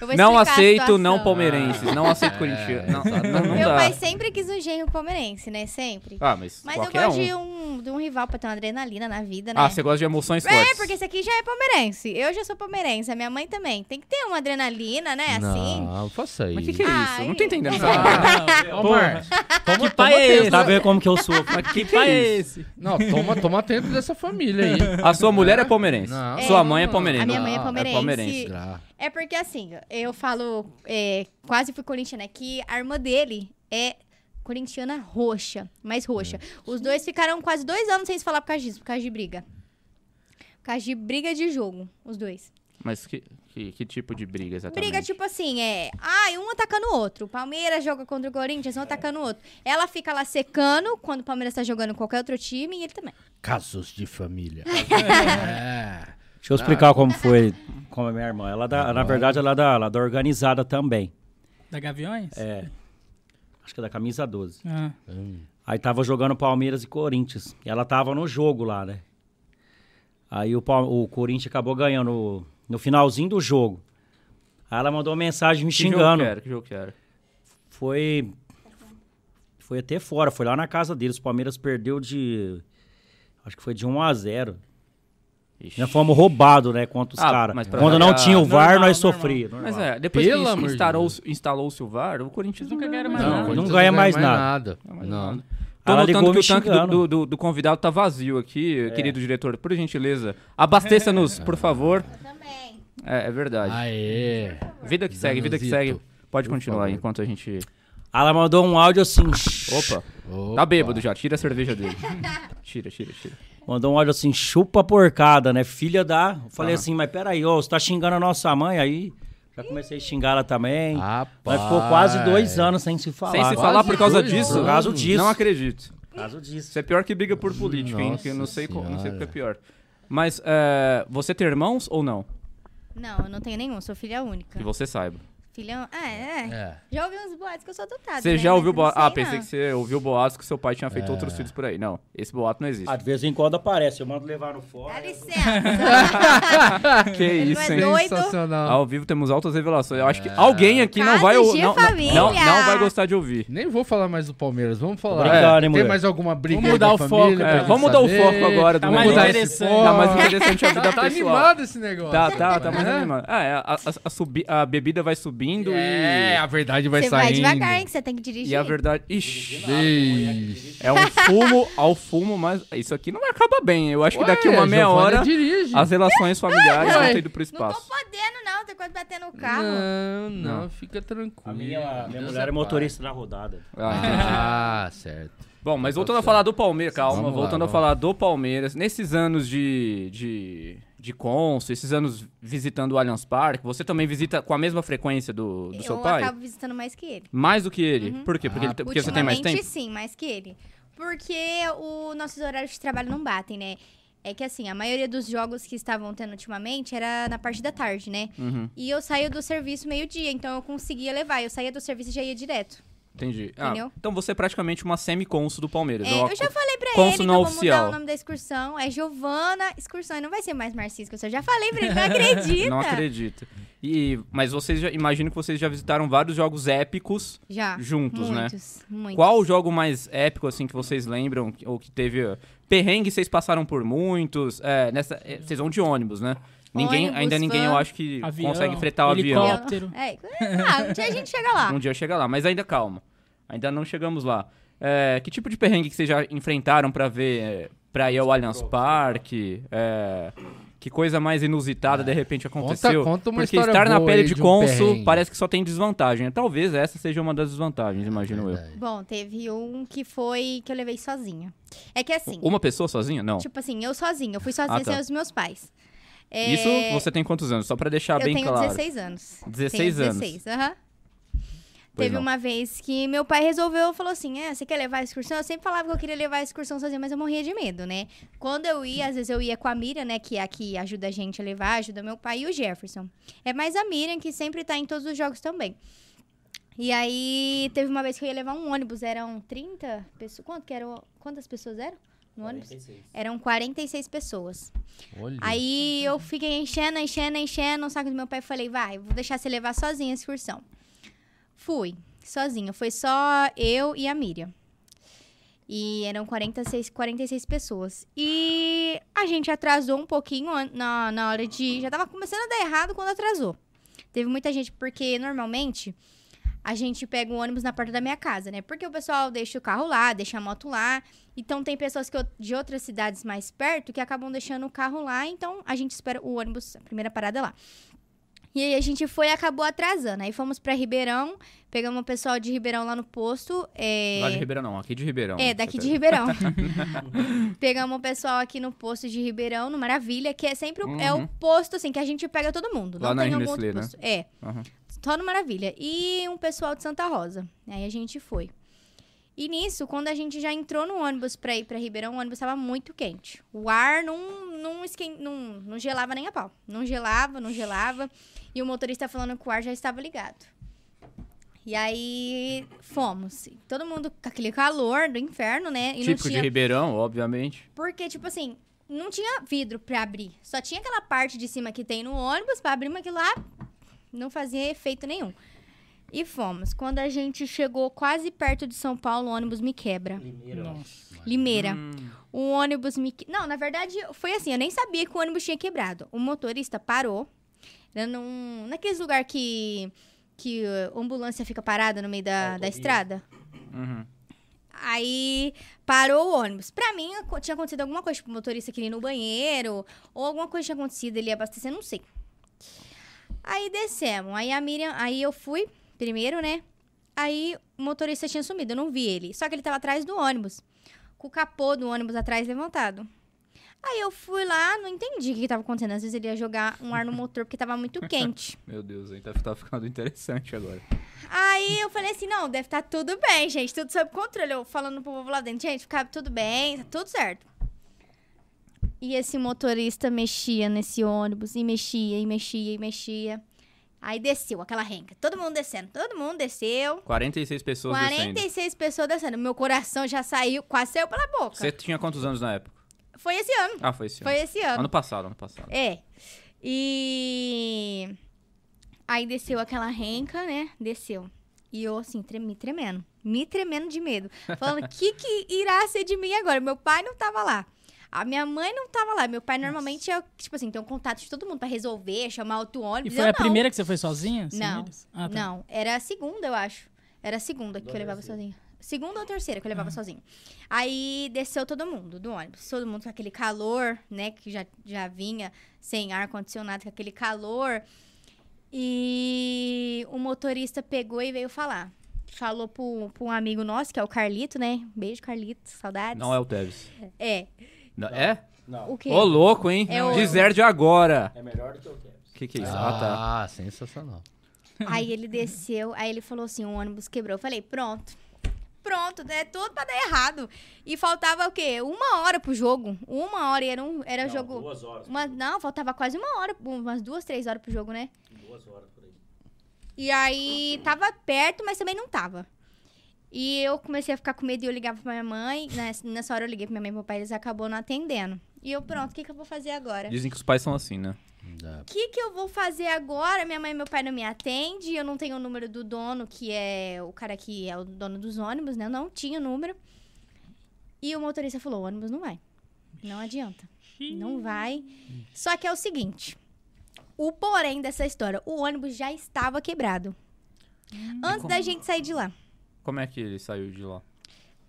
vou Não aceito não palmeirenses. Não aceito corintiano. Não, não, não Meu dá. pai sempre quis um genro palmeirense, né? Sempre. Ah, mas, Mas eu gosto um. de, um, de um rival pra ter uma adrenalina na vida, né? Ah, você gosta de emoções É, fortes. porque esse aqui já é palmeirense. Eu já sou palmeirense, a minha mãe também. Tem que ter uma adrenalina, né? Assim. Não, faça isso. Mas o que, que é isso? Ai. Não tô entendendo [laughs] essa Ah, Porra. Toma, Que pai é esse? Tá vendo como que eu sou? Que pai é esse? Não, toma, toma tempo dessa família aí. [laughs] A sua mulher é palmeirense. Não. Sua É, mãe é palmeirense. a minha mãe é Ah, é palmeirense. palmeirense. É porque assim, eu falo, é, quase fui corintiana, que a irmã dele é corintiana roxa, mais roxa. Os dois ficaram quase dois anos sem se falar por causa disso, por causa de briga. Por causa de briga de jogo, os dois. Mas que, que, que tipo de briga exatamente? Briga, tipo assim, é. Ah, um atacando o outro. O Palmeiras joga contra o Corinthians, um atacando o outro. Ela fica lá secando quando o Palmeiras tá jogando qualquer outro time e ele também. Casos de família. [laughs] é. Deixa eu explicar como foi com a minha irmã. Ela dá, na verdade, ela é da, ela é da organizada também. Da Gaviões? É. Acho que é da camisa 12. Ah. Aí tava jogando Palmeiras e Corinthians. E ela tava no jogo lá, né? Aí o, Pal- o Corinthians acabou ganhando no finalzinho do jogo. Aí ela mandou uma mensagem me Que jogo xingando. que era? Que jogo que era? Foi. Foi até fora, foi lá na casa deles. O Palmeiras perdeu de. Acho que foi de 1 a 0 Ixi. Nós fomos roubados, né, contra os Ah, caras. Quando não variar- tinha o VAR, Normal, nós sofríamos. Mas é, depois Pelo que de instalou, instalou-se o VAR, o Corinthians nunca ganha mais Não, nada. o Corinthians ganha mais nada. Não. Tô Ela notando que o tanque do, do, do- do convidado tá vazio aqui, querido diretor. Por gentileza, abasteça-nos, [laughs] por favor. Também. É, é verdade. Aê. Vida que segue, vida que segue. Pode por continuar favor. enquanto a gente... Ela mandou um áudio assim. Opa, Opa. tá bêbado já, tira a cerveja dele. [laughs] Tira, tira, tira. Mandou um áudio assim, chupa porcada, né? Filha da. Eu falei assim, mas peraí, ó, você tá xingando a nossa mãe aí. Já comecei a xingar ela também. Rapaz. Nós ficou quase dois anos sem se falar. Sem se Quase falar por causa disso? Por causa disso. Não acredito. Por causa disso. Isso é pior que briga por política, hein? Que eu não sei, co- não sei o que é pior. Mas é, você tem irmãos ou não? Não, eu não tenho nenhum, sou filha única. Que você saiba. Ah, é. É. Já ouvi uns boatos que eu sou adotada. Você né? já ouviu boatos? Ah, pensei não. que você ouviu boatos que seu pai tinha feito É. outros filhos por aí. Não, esse boato não existe. Ah, de vez em quando aparece, eu mando levar no fora. Dá licença. [laughs] que Ele isso, é hein? doido? Sensacional. Ao vivo temos altas revelações. Eu acho que alguém aqui não vai, de não, não, não, não vai gostar de ouvir. Nem vou falar mais do Palmeiras, vamos falar. Obrigado, hein, Tem mais alguma briga Vamos mudar da o foco, é, É, vamos mudar o foco agora Tá mais interessante. Tá mais interessante a vida Tá pessoal. animado esse negócio. Tá, tá, tá mais É? animado. Ah, é, a bebida vai subindo É, e... a verdade vai Você vai saindo. devagar, hein? Que você tem que dirigir. E a verdade... Ixi, Ixi. é um fumo ao fumo, mas isso aqui não vai acabar bem. Eu acho que daqui Ué, uma meia Giovana hora dirige. as relações familiares vão Ué. ter ido pro Não tô espaço. podendo, não. Tô quase batendo no carro. Não, não, Não. fica tranquilo. A minha, minha mulher é pai. motorista na rodada. Ah. Ah, certo. Bom, mas voltando a falar do Palmeiras, calma, Vamos lá, voltando a falar do Palmeiras, nesses anos de, de, de Consul, esses anos visitando o Allianz Parque, você também visita com a mesma frequência do, do seu eu pai? acabo visitando mais que ele. Mais do que ele? Por quê? Porque, Ah, ele porque você tem mais tempo? sim, mais que ele. Porque os nossos horários de trabalho não batem, né? É que assim, a maioria dos jogos que estavam tendo ultimamente era na parte da tarde, né? Uhum, E eu saio do serviço meio-dia, então eu conseguia levar. Eu saía do serviço e já ia direto. Entendi. Ah, Entendeu? então você é praticamente uma semi-consul do Palmeiras. É, Ó, eu já falei pra ele que não eu vou oficial. mudar o nome da excursão. É Giovana Excursão. E não vai ser mais Marcisco. Eu já falei pra ele, não acredita. [laughs] Não acredito. E, mas vocês já, imagino que vocês já visitaram vários jogos épicos Já. juntos, né? muitos, Muitos. Qual o jogo mais épico, assim, que vocês lembram? Ou que teve... uh, Perrengue, vocês passaram por muitos. É, nessa, é, vocês vão de ônibus, né? Ninguém, Ônibus, ainda ninguém, eu acho que Avião, consegue fretar o avião. helicóptero. É, ah, um dia a gente chega lá. Um dia chega lá, mas ainda calma. Ainda não chegamos lá. É, que tipo de perrengue que vocês já enfrentaram pra ver, é, pra ir ao Allianz Parque? É, que coisa mais inusitada de repente aconteceu? conta uma Porque história estar na pele de de um cônsul parece que só tem desvantagem. Talvez essa seja uma das desvantagens, imagino eu. Bom, teve um que foi que eu levei sozinha. É que assim, Uma pessoa sozinha? Não. tipo assim, eu sozinha. Eu fui sozinha Ah, tá. sem os meus pais. É, Isso você tem quantos anos? Só pra deixar Eu bem tenho claro. 16 anos. 16 tenho anos. 16, aham. Pois Teve não. uma vez que meu pai resolveu, falou assim, é, você quer levar a excursão? Eu sempre falava que eu queria levar a excursão sozinha, mas eu morria de medo, né? Quando eu ia, às vezes eu ia com a Miriam, né, que é a que ajuda a gente a levar, ajuda meu pai e o Jefferson. É mais a Miriam, que sempre tá em todos os jogos também. E aí, teve uma vez que eu ia levar um ônibus, eram 30 pessoas, quanto que eram, quantas pessoas eram no ônibus? Eram 46 pessoas. Olha. Aí eu fiquei enchendo, enchendo, enchendo o saco do meu pai e falei, vai, vou deixar você levar sozinha a excursão. Fui, sozinha. Foi só eu e a Miriam. E eram 46, 46 pessoas. E a gente atrasou um pouquinho na, na hora de. Já tava começando a dar errado quando atrasou. Teve muita gente, porque normalmente a gente pega um ônibus na porta da minha casa, né? Porque o pessoal deixa o carro lá, deixa a moto lá. Então tem pessoas que, de outras cidades mais perto que acabam deixando o carro lá, então a gente espera o ônibus, a primeira parada é lá. E aí a gente foi e acabou atrasando. Aí fomos pra Ribeirão, pegamos o pessoal de Ribeirão lá no posto. É... Lá de Ribeirão não, aqui de Ribeirão. É, daqui de Ribeirão. [laughs] Pegamos o pessoal aqui no posto de Ribeirão, no Maravilha, que é sempre o, é o Uhum. posto, assim, que a gente pega todo mundo. Lá não na tem algum outro né? posto. É, Aham. só no Maravilha. E um pessoal de Santa Rosa. Aí a gente foi. E nisso, quando a gente já entrou no ônibus pra ir pra Ribeirão, o ônibus tava muito quente. O ar não, não, esquen... não, não gelava nem a pau. Não gelava, não gelava. E o motorista falando que o ar já estava ligado. E aí fomos. Todo mundo com aquele calor do inferno, né? E Típico não de tinha Ribeirão, obviamente. porque, tipo assim, não tinha vidro pra abrir. Só tinha aquela parte de cima que tem no ônibus pra abrir, mas aquilo lá não fazia efeito nenhum. E fomos. Quando a gente chegou quase perto de São Paulo, o ônibus me quebra. Limeira. Nossa. Limeira. Hum, O ônibus me. Não, na verdade, foi assim, eu nem sabia que o ônibus tinha quebrado. O motorista parou. Era num... naqueles lugar que. que uh, ambulância fica parada no meio da, da Autovia. estrada. uhum. Aí parou o ônibus. Pra mim, tinha acontecido alguma coisa, tipo, o motorista queria ir no banheiro, ou alguma coisa tinha acontecido, ele ia abastecer, não sei. Aí descemos. Aí a Miriam, aí eu fui primeiro, né? Aí o motorista tinha sumido, eu não vi ele. Só que ele tava atrás do ônibus, com o capô do ônibus atrás levantado. Aí eu fui lá, não entendi o que, que tava acontecendo. Às vezes ele ia jogar um ar no motor porque tava muito quente. [laughs] Meu Deus, aí tá, tá ficando interessante agora. Aí eu falei assim, não, deve estar tudo bem, gente, tudo sob controle. Eu falando pro povo lá dentro, gente, fica tudo bem, tá tudo certo. E esse motorista mexia nesse ônibus, e mexia, e mexia, e mexia. Aí desceu aquela renca, todo mundo descendo, todo mundo desceu. 46 pessoas descendo. 46 pessoas descendo. Meu coração já saiu, quase saiu pela boca. Você tinha quantos anos na época? Foi esse ano, Ah, foi esse ano. foi esse ano. Ano passado, ano passado. É. E aí desceu aquela renca, né? Desceu. E eu, assim, me tremendo. Me tremendo de medo. Falando, o que, que irá ser de mim agora? Meu pai não tava lá. A minha mãe não tava lá. Meu pai normalmente é, tipo assim, tem um contato de todo mundo pra resolver, chamar outro E ônibus. foi Eu a não. primeira que você foi sozinha? sem Não? Ah, tá. Não, era a segunda, eu acho. Era a segunda que eu levava sozinha. Segunda ou terceira que eu levava sozinha. Aí desceu todo mundo do ônibus. Todo mundo com aquele calor, né? Que já, já vinha sem ar-condicionado, com aquele calor. E o motorista pegou e veio falar. Falou pro, pro um amigo nosso, que é o Carlito, né? Beijo, Carlito. Saudades. Não é o Teves. É. Não, é? Não, O quê? Ô, louco, hein? É o- Deserde agora. é melhor do que o. Que que é isso? Ah, tá. Ah, sensacional. Aí ele desceu, aí ele falou assim: o ônibus quebrou. Eu falei, pronto. Pronto, é tudo pra dar errado. E faltava o quê? Uma hora pro jogo. Uma hora, e era, um, era Não, jogo. Duas horas. Uma, não, faltava quase uma hora, umas duas, três horas pro jogo, né? Duas horas por aí. E aí tava perto, mas também não tava. E eu comecei a ficar com medo e eu ligava pra minha mãe. Nessa, nessa hora eu liguei pra minha mãe e pro pai, eles acabou não atendendo. E eu, pronto, o que, que eu vou fazer agora? Dizem que os pais são assim, né? O que, que eu vou fazer agora? Minha mãe e meu pai não me atendem. Eu não tenho o número do dono, que é o cara que é o dono dos ônibus, né? Eu não tinha o número. E o motorista falou: o ônibus não vai. Não adianta. Não vai. Só que é o seguinte: o porém dessa história, o ônibus já estava quebrado. Antes da gente sair de lá. Como é que ele saiu de lá?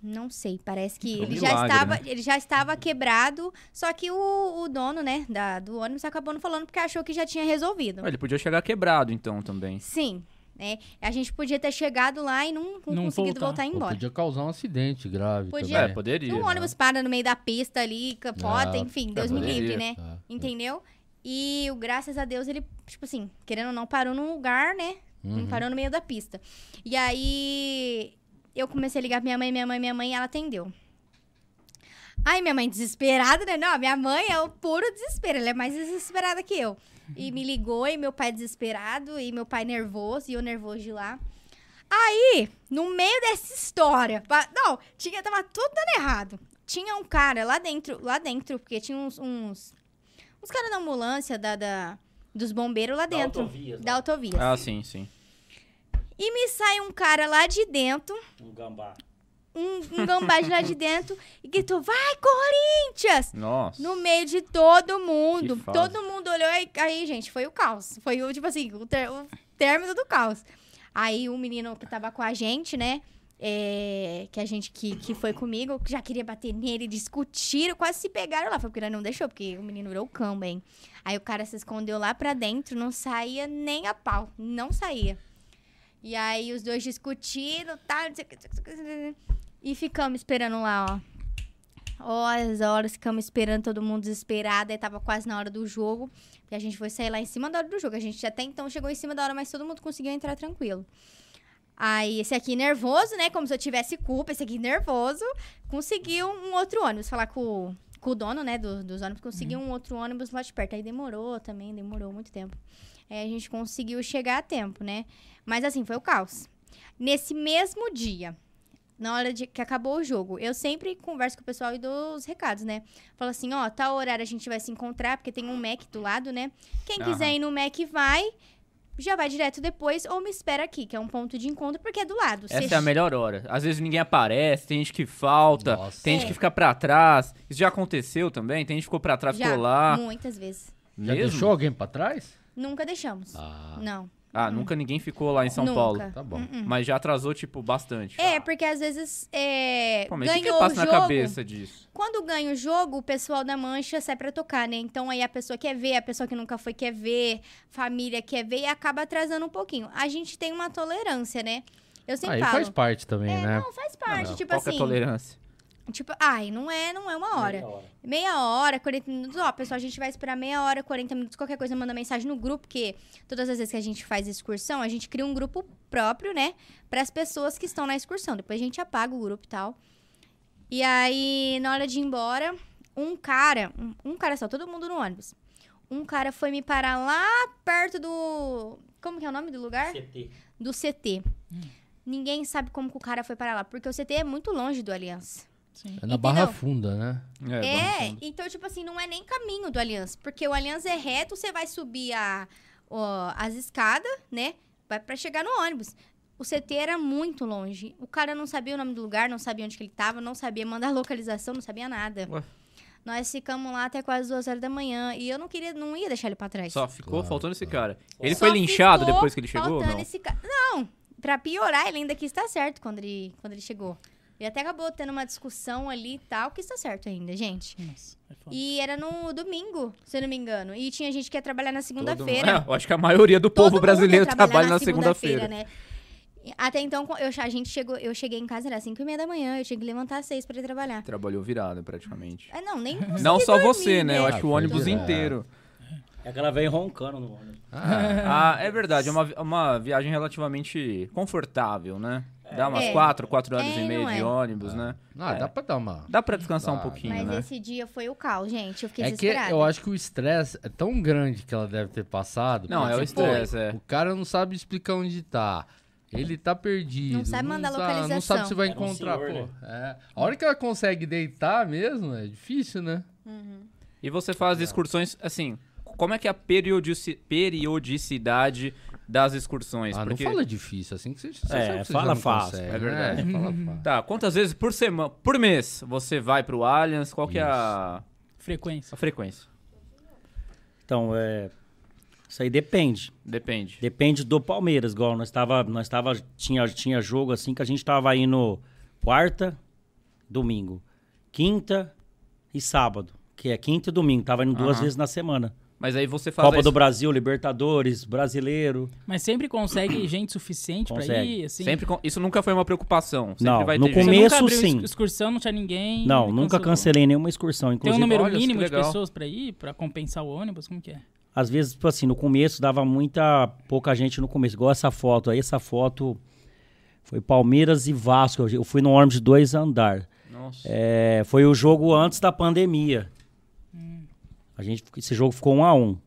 Não sei, parece que um ele já milagre, estava, né? ele já estava quebrado, só que o, o dono, né, da, do ônibus acabou não falando porque achou que já tinha resolvido. Ah, Ele podia chegar quebrado, então, também. Sim, né? A gente podia ter chegado lá e não, não, Não conseguido voltar. voltar embora. podia causar um acidente grave Podia. É, também. poderia. o ônibus para no meio da pista ali, capota, Ah, enfim, é, Deus me livre, né? Tá. Entendeu? E o graças a Deus ele, tipo assim, querendo ou não, parou num lugar, né? Uhum. parou no meio da pista. E aí eu comecei a ligar pra minha mãe, minha mãe, minha mãe, e ela atendeu. Aí minha mãe desesperada, né? Não, minha mãe é o puro desespero, ela é mais desesperada que eu. E me ligou, e meu pai desesperado, e meu pai nervoso, e eu nervoso de lá. Aí, no meio dessa história, pa- não, tinha, tava tudo dando errado. Tinha um cara lá dentro, lá dentro, porque tinha uns, uns, uns caras da ambulância, da, da- dos bombeiros lá Da dentro. autovias, Da autovia. Ah, sim, sim. E me sai um cara lá de dentro, Um gambá. um, um gambá de lá de dentro, e gritou, vai, Corinthians! Nossa. No meio de todo mundo. Todo mundo olhou e aí, gente, foi o caos. Foi o, tipo assim, o, ter- o término do caos. Aí o menino que tava com a gente, né? É, que a gente que, que foi comigo, já queria bater nele, discutiram, quase se pegaram lá. Foi porque não deixou, porque o menino virou cão, bem. Aí o cara se escondeu lá pra dentro, não saía nem a pau. Não saía. E aí os dois discutiram, tá, e ficamos esperando lá, ó. Horas, horas, ficamos esperando, todo mundo desesperado. Aí tava quase na hora do jogo. E a gente foi sair lá em cima da hora do jogo. A gente até então chegou em cima da hora, mas todo mundo conseguiu entrar tranquilo. Aí esse aqui nervoso, né? Como se eu tivesse culpa, esse aqui nervoso, conseguiu um outro ônibus. Falar com, com o dono, né, do- dos ônibus, conseguiu um outro ônibus lá de perto. Aí demorou também, demorou muito tempo. Aí a gente conseguiu chegar a tempo, né? Mas assim, foi o caos. Nesse mesmo dia, na hora de que acabou o jogo, eu sempre converso com o pessoal e dou os recados, né? Falo assim, ó, tal horário a gente vai se encontrar, porque tem um Mac do lado, né? Quem quiser Aham. ir no Mac vai, já vai direto depois, ou me espera aqui, que é um ponto de encontro, porque é do lado. Essa Você é a melhor hora. Às vezes ninguém aparece, tem gente que falta, Nossa. tem gente É. que fica pra trás. Isso já aconteceu também? Tem gente que ficou pra trás, Já, ficou lá. muitas vezes. Já Mesmo? deixou alguém pra trás? Nunca deixamos. Ah, Não. Ah, nunca ninguém ficou lá em São nunca. Paulo. tá bom. Hum, hum. Mas já atrasou, tipo, bastante. É, porque às vezes é, Pô, mas o que, ganhou que passa o na jogo. cabeça disso? Quando ganha o jogo, o pessoal da mancha sai pra tocar, né? Então aí a pessoa quer ver, a pessoa que nunca foi quer ver, família quer ver e acaba atrasando um pouquinho. A gente tem uma tolerância, né? Eu sempre Aí falo. faz parte também, é, né? não, faz parte, Não, tipo Qual que é assim. a tolerância? Tipo, ai, não é, não é uma hora. Meia hora, 40 minutos. Ó, pessoal, a gente vai esperar meia hora, 40 minutos. Qualquer coisa, manda mensagem no grupo, porque todas as vezes que a gente faz excursão, a gente cria um grupo próprio, né? Para as pessoas que estão na excursão. Depois a gente apaga o grupo e tal. E aí, na hora de ir embora, um cara, um, um cara só, todo mundo no ônibus. Um cara foi me parar lá perto do. Como que é o nome do lugar? Do CT. Ninguém sabe como que o cara foi parar lá, porque o CT é muito longe do Aliança. Sim. É na Entendeu? Barra Funda, né? É, Funda. então, tipo assim, não é nem caminho do Aliança. Porque o Aliança é reto, você vai subir a, ó, as escadas, né? Vai pra chegar no ônibus. O CT era muito longe. O cara não sabia o nome do lugar, não sabia onde que ele tava, não sabia mandar [laughs] localização, não sabia nada. Ué. Nós ficamos lá até quase duas horas da manhã. E eu não queria, não ia deixar ele pra trás. Só ficou Claro, faltando esse cara. Ele Só foi linchado depois que ele chegou? faltando Não. esse ca- Não, pra piorar, ele ainda quis estar certo quando ele, quando ele chegou. Ele até acabou tendo uma discussão ali e tal, que está certo ainda, gente. Nossa, é foda. E era no domingo, se eu não me engano. E tinha gente que ia trabalhar na segunda-feira. mundo- É, eu acho que a maioria do Todo povo brasileiro trabalha trabalhar na segunda-feira. né? E Até então, eu, a gente chegou, eu cheguei em casa, era 5 e meia da manhã, eu tinha que levantar às 6 pra ir trabalhar. Trabalhou virada, praticamente. Ah, não, nem Não só dormir, você, né? Eu acho que o Ah, ônibus direto. inteiro. É que ela veio roncando no ônibus. Ah, Ah, é verdade. É uma, uma viagem relativamente confortável, né? Dá umas É. 4, 4 horas É, e meia não de é. ônibus, né? não, É. dá pra dar uma... Dá pra descansar um Dá, pouquinho, Mas né? esse dia foi o caos, gente. Eu fiquei É que desesperada. eu acho que o estresse é tão grande que ela deve ter passado. Não, é o estresse, é. O cara não sabe explicar onde tá. Ele tá perdido. Não sabe mandar Não localização. sabe se vai Era um encontrar, senhor, pô. É. A hora que ela consegue deitar mesmo, é difícil, né? E você faz excursões, assim, como é que é a periodici- periodicidade das excursões? Ah, Porque... não fala difícil, assim que você, você É, sabe que fala fácil. consegue, É verdade. né? Fala fácil. Tá, quantas vezes por semana, por mês, você vai pro Allianz? Qual que é a, Frequência. a frequência? Então, é. Isso aí depende. Depende. Depende do Palmeiras, igual nós tava, nós tava tinha tinha jogo assim que a gente tava indo quarta, domingo, quinta e sábado, que é quinta e domingo, tava indo duas Aham. vezes na semana. Mas aí você faz Copa a do Brasil, Libertadores, Brasileiro. Mas sempre consegue [clears throat] gente suficiente pra Consegue. ir, assim? Sempre, com- isso nunca foi uma preocupação. Sempre Não, vai no ter começo- sim. ex- excursão, não tinha ninguém? Não, nunca cancelou. cancelei nenhuma excursão, Tem um inclusive. número olha, mínimo de pessoas pra ir, pra compensar o ônibus? Como que é? Às vezes, tipo assim, no começo dava muita pouca gente no começo. Igual essa foto aí, essa foto foi Palmeiras e Vasco. Eu fui no ônibus de dois andar. Nossa. É, foi o jogo antes da pandemia. A gente, esse jogo ficou um a um.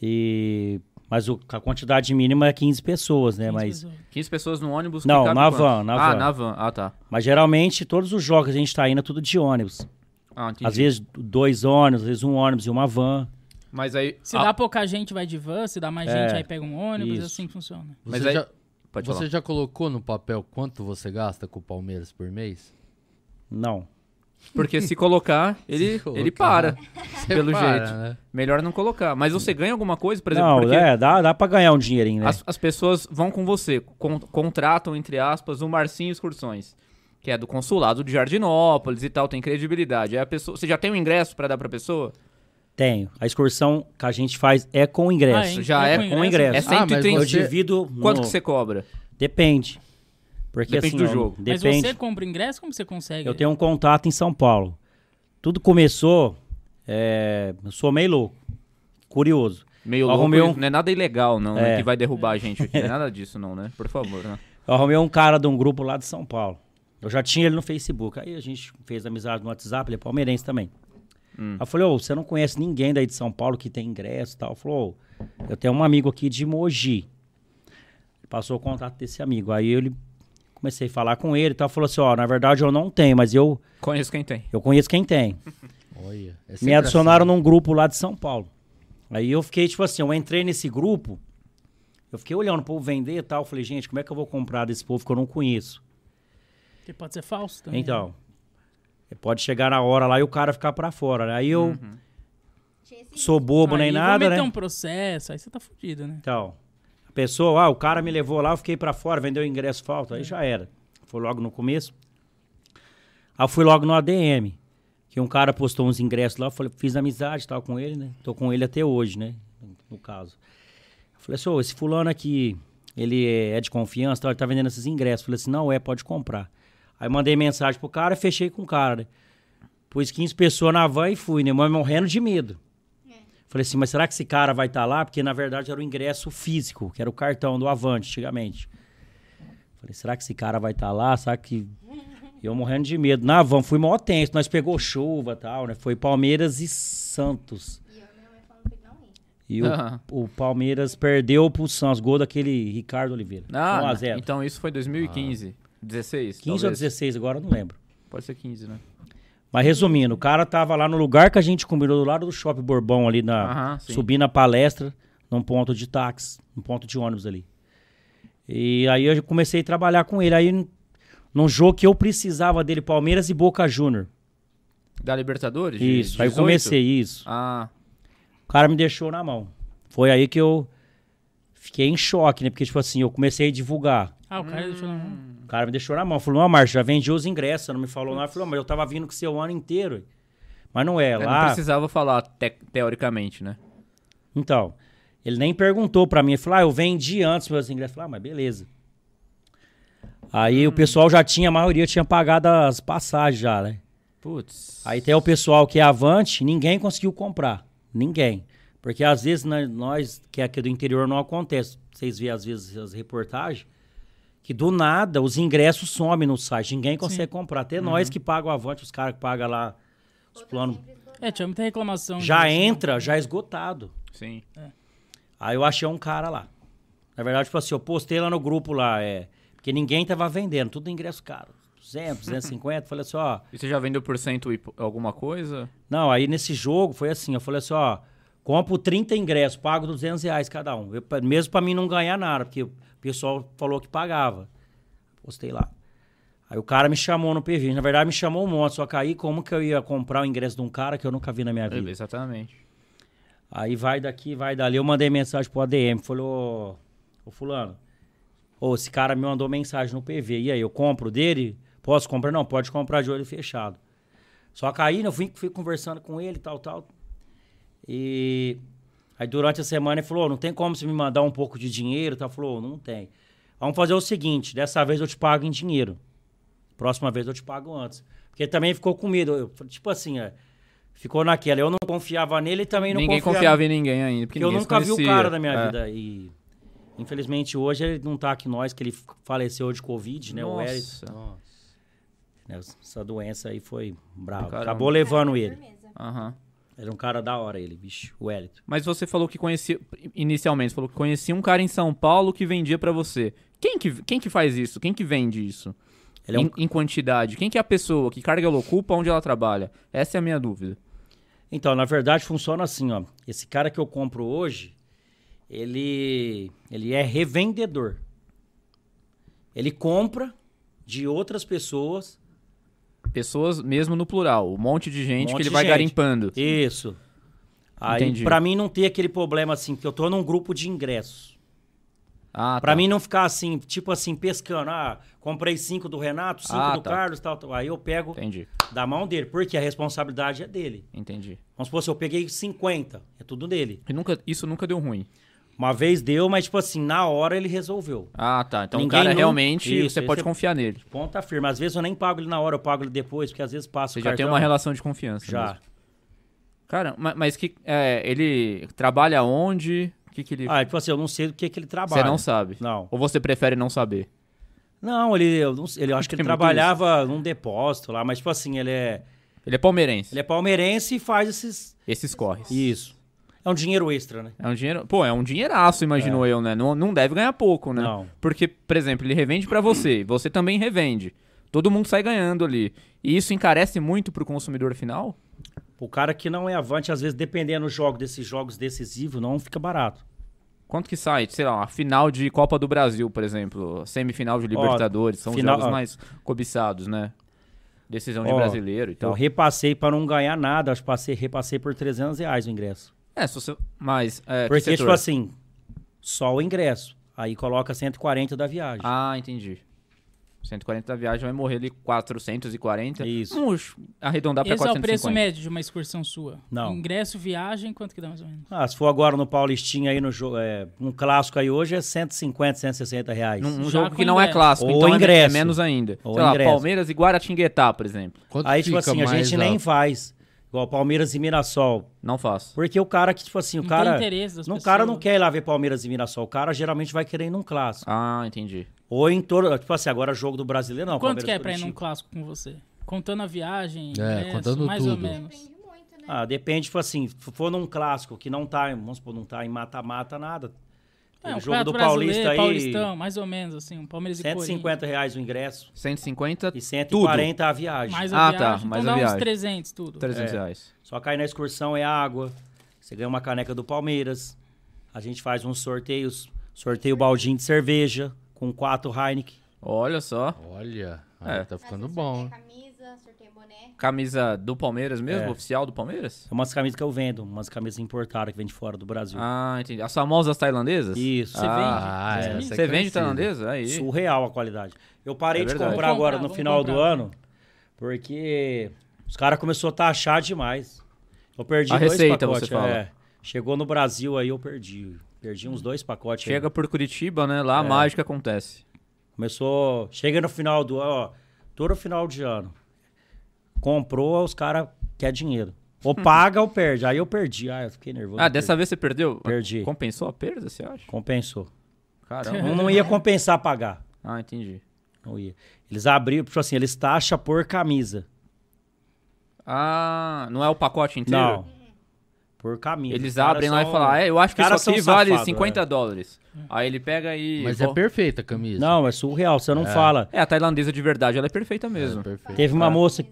E, mas o- a quantidade mínima é 15 pessoas, né? 15 Mas, pessoas. 15 pessoas no ônibus. Não, na van, na ah, van. na van. Ah, tá. mas geralmente todos os jogos que a gente tá indo é tudo de ônibus. Ah, entendi. Às vezes dois ônibus, às vezes um ônibus e uma van. Mas aí... Se ah, dá pouca gente, vai de van. Se dá mais É, gente, aí pega um ônibus. isso. Assim que funciona. Mas Você, aí- já, Pode você falar. já colocou no papel quanto você gasta com o Palmeiras por mês? Não. Porque se colocar, [laughs] ele, Se colocar. ele para. [laughs] Você Pelo para, jeito. né? Melhor não colocar. Mas você ganha alguma coisa, por exemplo, Não, porque é, dá, dá pra ganhar um dinheirinho, né? as, as pessoas vão com você, con- contratam, entre aspas, o Marcinho Excursões, que é do consulado de Jardinópolis e tal, tem credibilidade. Aí a pessoa, você já tem um ingresso pra dar pra pessoa? Tenho. A excursão que a gente faz é com ingresso. Ah, Já é com ingresso. É Ah, mas 130. Eu você- divido. Quanto no- que você cobra? Depende. Porque Depende assim, do jogo. Mas Depende. você compra ingresso, como você consegue? Eu tenho um contato em São Paulo. Tudo começou. é, eu sou meio louco. Curioso. Meio louco, arrumei um- não é nada ilegal, não, né, É. que vai derrubar a gente aqui. [laughs] Não é nada disso, não, né? Por favor, né? Eu arrumei um cara de um grupo lá de São Paulo. Eu já tinha ele no Facebook. Aí a gente fez amizade no WhatsApp, ele é palmeirense também. Hum. Aí eu falei, ô, você não conhece ninguém daí de São Paulo que tem ingresso e tal? Ele falou, ô, eu tenho um amigo aqui de Mogi. Passou o contato desse amigo. Aí ele comecei a falar com ele e tal. Falou assim, ó, na verdade eu não tenho, mas eu, Conheço quem tem. eu conheço quem tem. [laughs] Olha, é Me adicionaram assim. num grupo lá de São Paulo. Aí eu fiquei, tipo assim, eu entrei nesse grupo, eu fiquei olhando o povo vender e tal. Falei, gente, como é que eu vou comprar desse povo que eu não conheço? Que pode ser falso também. Então, pode chegar na hora lá e o cara ficar pra fora, né? Aí eu sou bobo Aí nem nada, né? um processo, aí você tá fudido, né? Então, pessoa, ah, o cara me levou lá, eu fiquei pra fora, vendeu ingresso falta, aí já era. Foi logo no começo. Aí eu fui logo no ADM, que um cara postou uns ingressos lá, eu falei, fiz amizade tal com ele, né? Tô com ele até hoje, né? No caso. Eu falei assim, esse fulano aqui, ele é de confiança, tal, ele tá vendendo esses ingressos. Eu falei assim, não é, pode comprar. Aí mandei mensagem pro cara, fechei com o cara, né? Pus 15 pessoas na van e fui, né? Mas morrendo de medo. Falei assim, mas será que esse cara vai estar lá? Porque na verdade era o ingresso físico, que era o cartão do Avante antigamente. Falei, será que esse cara vai estar lá? Será que. [laughs] Eu morrendo de medo. Na van, fui mó tenso. Nós pegou chuva e tal, né? Foi Palmeiras e Santos. E o, Ah. o Palmeiras perdeu pro Santos, gol daquele Ricardo Oliveira. Ah, 1 a 0 então isso foi 2015. 16, 15 ou talvez. 16, agora eu não lembro. Pode ser 15, né? Mas resumindo, o cara tava lá no lugar que a gente combinou, do lado do Shopping Bourbon, ali na. Aham, sim. subindo a palestra, num ponto de táxi, num ponto de ônibus ali. E aí eu comecei a trabalhar com ele. Aí, num jogo que eu precisava dele, Palmeiras e Boca Júnior. Da Libertadores? de Isso, aí eu 18? comecei isso. Ah, O cara me deixou na mão. Foi aí que eu fiquei em choque, né? Porque, tipo assim, eu comecei a divulgar. Ah, o cara deixou na mão. O cara me deixou na mão. Falou, não, Márcio, já vendi os ingressos. Não me falou nada. Falou, mas eu tava vindo com o seu ano inteiro. Mas não é, é, lá... não precisava falar te- teoricamente, né? Então, ele nem perguntou pra mim. Ele falou, ah, eu vendi antes meus ingressos. Eu falei, ah, mas beleza. Aí o pessoal já tinha, a maioria tinha pagado as passagens já, né? Putz. Aí tem o pessoal que é avante, ninguém conseguiu comprar. Ninguém. Porque às vezes nós, que é aqui do interior, não acontece. Vocês veem às vezes as reportagens, que do nada os ingressos somem no site. Ninguém consegue comprar. Até nós que pagam o avante, os caras que pagam lá os planos. É, tinha muita reclamação. Já disso, né? entra, já esgotado. Sim. Aí eu achei um cara lá. Na verdade, tipo assim, eu postei lá no grupo lá, é. Porque ninguém tava vendendo, tudo ingresso caro. 200, 250. falei assim, ó. E você já vendeu por cento e alguma coisa? Não, aí nesse jogo foi assim, eu falei assim, ó. Compro 30 ingressos, pago 200 reais cada um. Eu, mesmo pra mim não ganhar nada, porque pessoal falou que pagava. Postei lá. Aí o cara me chamou no PV. Na verdade, me chamou um monte. Só que aí, como que eu ia comprar o ingresso de um cara que eu nunca vi na minha vida? Exatamente. Aí vai daqui, vai dali. Eu mandei mensagem pro ADM. Falou, ô, ô fulano, ô, esse cara me mandou mensagem no PV. E aí, eu compro dele? Posso comprar? Não, pode comprar de olho fechado. Só que aí eu fui, fui conversando com ele, tal, tal. E aí durante a semana ele falou, não tem como você me mandar um pouco de dinheiro? Tal. Falou, não tem. Vamos fazer o seguinte, dessa vez eu te pago em dinheiro. Próxima vez eu te pago antes. Porque ele também ficou com medo. Eu- tipo assim, é, ficou naquela. Eu não confiava nele e também não Ninguém confiava confiava em ninguém ainda. Porque porque eu ninguém se nunca vi o cara da minha É. vida. E infelizmente hoje ele não tá aqui nós, que ele faleceu de Covid, né? O Eric. Nossa. Essa doença aí foi brava. Acabou levando ele. Aham. Era um cara da hora ele, bicho, o Elito. Mas você falou que conhecia, inicialmente, falou que conhecia um cara em São Paulo que vendia pra você. Quem que, quem que faz isso? Quem que vende isso? É um- em, em quantidade. Quem que é a pessoa? Que carga ela ocupa? Onde ela trabalha? Essa é a minha dúvida. Então, na verdade, funciona assim, ó. Esse cara que eu compro hoje, ele, ele é revendedor. Ele compra de outras pessoas pessoas mesmo no plural. Um monte de gente monte que ele vai gente. garimpando. Isso. Aí, Entendi. pra mim não ter aquele problema assim, porque eu tô num grupo de ingressos. Ah, Pra tá. mim não ficar assim, tipo assim, pescando. Ah, comprei cinco do Renato, cinco Ah, do tá. Carlos, tal, tal. Aí eu pego Entendi, da mão dele, porque a responsabilidade é dele. entendi. Vamos supor, se eu peguei 50, é tudo dele. E nunca, isso nunca deu ruim. Uma vez deu, mas tipo assim, na hora ele resolveu. Ah, tá. Então Ninguém o cara nu- realmente, Isso, você pode é- confiar nele. Ponta firme. Às vezes eu nem pago ele na hora, eu pago ele depois, porque às vezes passa Você o já tem uma relação de confiança. Já. mesmo. Cara, ma- mas, que é, ele trabalha onde? O que, que ele. Ah, tipo assim, eu não sei do que, que ele trabalha. você não sabe. Não. Ou você prefere não saber? Não, ele, eu, não ele eu acho [laughs] que ele muito trabalhava num depósito lá, mas tipo assim, ele é, Ele é palmeirense. ele é palmeirense e faz esses. Esses corres. Isso. É um dinheiro extra, né? É um dinheiro. Pô, é um dinheiraço, imagino eu, né? Não, não deve ganhar pouco, né? Não. Porque, por exemplo, ele revende pra você, você também revende. Todo mundo sai ganhando ali. E isso encarece muito pro consumidor final? O cara que não é avante, às vezes, dependendo do jogo, desses jogos decisivos, não fica barato. Quanto que sai? Sei lá, a final de Copa do Brasil, por exemplo, semifinal de Libertadores, são final- os jogos ó. mais cobiçados, né? Decisão de Ó, brasileiro e Eu tal. repassei pra não ganhar nada, acho que passei, repassei por 300 reais o ingresso. É, se você. Mas. É, que Porque, tipo assim, só o ingresso. Aí coloca 140 da viagem. Ah, entendi. 140 da viagem vai morrer ali 440. Isso. Vamos arredondar pra Esse é o 450. preço médio de uma excursão sua. Não. Ingresso, viagem, quanto que dá mais ou menos? Ah, se for agora no Paulistinha aí, no jogo, é, um clássico aí hoje é 150, 160 reais. Num, Já jogo que não é ingresso. clássico, Ou então é é, ingresso. menos ainda. Ou Sei lá, ingresso. Palmeiras e Guaratinguetá, por exemplo. Quanto Aí, tipo fica assim, a gente nem faz. Igual Palmeiras e Mirassol. Não faço. Porque o cara que, tipo assim, o Não cara. tem interesse das não, o cara não quer ir lá ver Palmeiras e Mirassol. O cara geralmente vai querer ir num clássico. Ah, entendi. Ou em todo. Tipo assim, agora jogo do brasileiro, não. Quanto Palmeiras que é pra ir num clássico com você? Contando a viagem, É, ingresso, contando mais ou tudo. menos. Depende muito, né? Ah, depende, tipo assim, se for num clássico que não tá, vamos supor, não tá em mata-mata, nada. É, o um jogo do Paulista aí, Paulistão, mais ou menos, assim, um Palmeiras e Corinthians. 150 reais o ingresso 150, e 140 a viagem. Mais a Ah, viagem, tá, então mais dá a uns viagem. 300 tudo. 300 É. reais. Só cair na excursão é água. Você ganha uma caneca do Palmeiras. A gente faz uns sorteios. Sorteio baldinho de cerveja com quatro Heineken. Olha só. Olha, É. tá ficando bom. hein? Camisa, sorteia boné. Camisa do Palmeiras mesmo? É. Oficial do Palmeiras? É umas camisas que eu vendo, umas camisas importadas que vem de fora do Brasil. Ah, entendi. As famosas tailandesas? Isso. Você Ah, vende? essa é Você vende tailandesa? Aí. Surreal a qualidade. Eu parei É de comprar Vamos agora comprar, no final do comprar. ano, porque os caras começaram a taxar demais. Eu perdi A dois receita, pacotes. você fala. é. Chegou no Brasil aí, eu perdi. Perdi uns dois pacotes. aí. Chega por Curitiba, né? Lá a É. mágica acontece. Começou. Chega no final do ano, ó. Todo final de ano. Comprou, os caras querem dinheiro. Ou paga ou perde. Aí eu perdi. Ah, eu fiquei nervoso. Ah, dessa perdi. vez você perdeu? Perdi. Compensou a perda, você acha? Compensou. Caramba. Não, não ia compensar pagar. ah, entendi. Não ia. Eles abriram, tipo assim, eles taxam por camisa. Ah, não é o pacote inteiro? Não. Por camisa. Eles abrem lá e falam, ah, é, eu acho que isso aqui vale safado, 50 é. dólares. Aí ele pega e... Mas é perfeita a camisa. Não, é surreal. Você não fala. É, a tailandesa de verdade, ela é perfeita É mesmo. perfeita. Teve uma moça.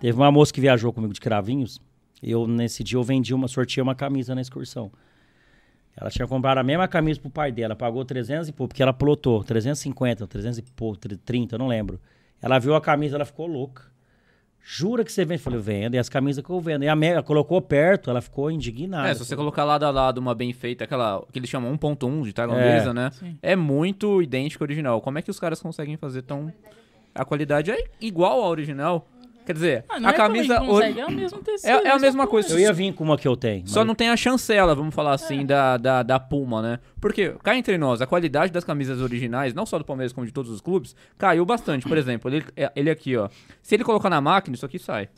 Teve uma moça que viajou comigo de cravinhos. Eu, nesse dia, eu vendi uma, sorteei uma camisa na excursão. Ela tinha comprado a mesma camisa pro pai dela, pagou 300 e pouco, porque ela plotou, 350, 300 e pouco, 30, eu não lembro. Ela viu a camisa, ela ficou louca. Jura que você vende? Eu falei, vendo, e as camisas que eu vendo. E a Mega colocou perto, ela ficou indignada. É, se você colocar lado a lado uma bem feita, aquela que eles chamam 1.1 de tailandesa, É. né? Sim. É muito idêntico ao original. Como é que os caras conseguem fazer tão... A qualidade é igual ao original. Quer dizer, Ah, a é camisa... consegue, é o mesmo tecido. É, é a essa mesma porra. coisa. Eu ia vir com uma que eu tenho. Só mas- não tem a chancela, vamos falar assim, da, da, da Puma, né? Porque, cá entre nós, a qualidade das camisas originais, não só do Palmeiras como de todos os clubes, caiu bastante. Por exemplo, ele, é- ele aqui, ó. Se ele colocar na máquina, isso aqui sai.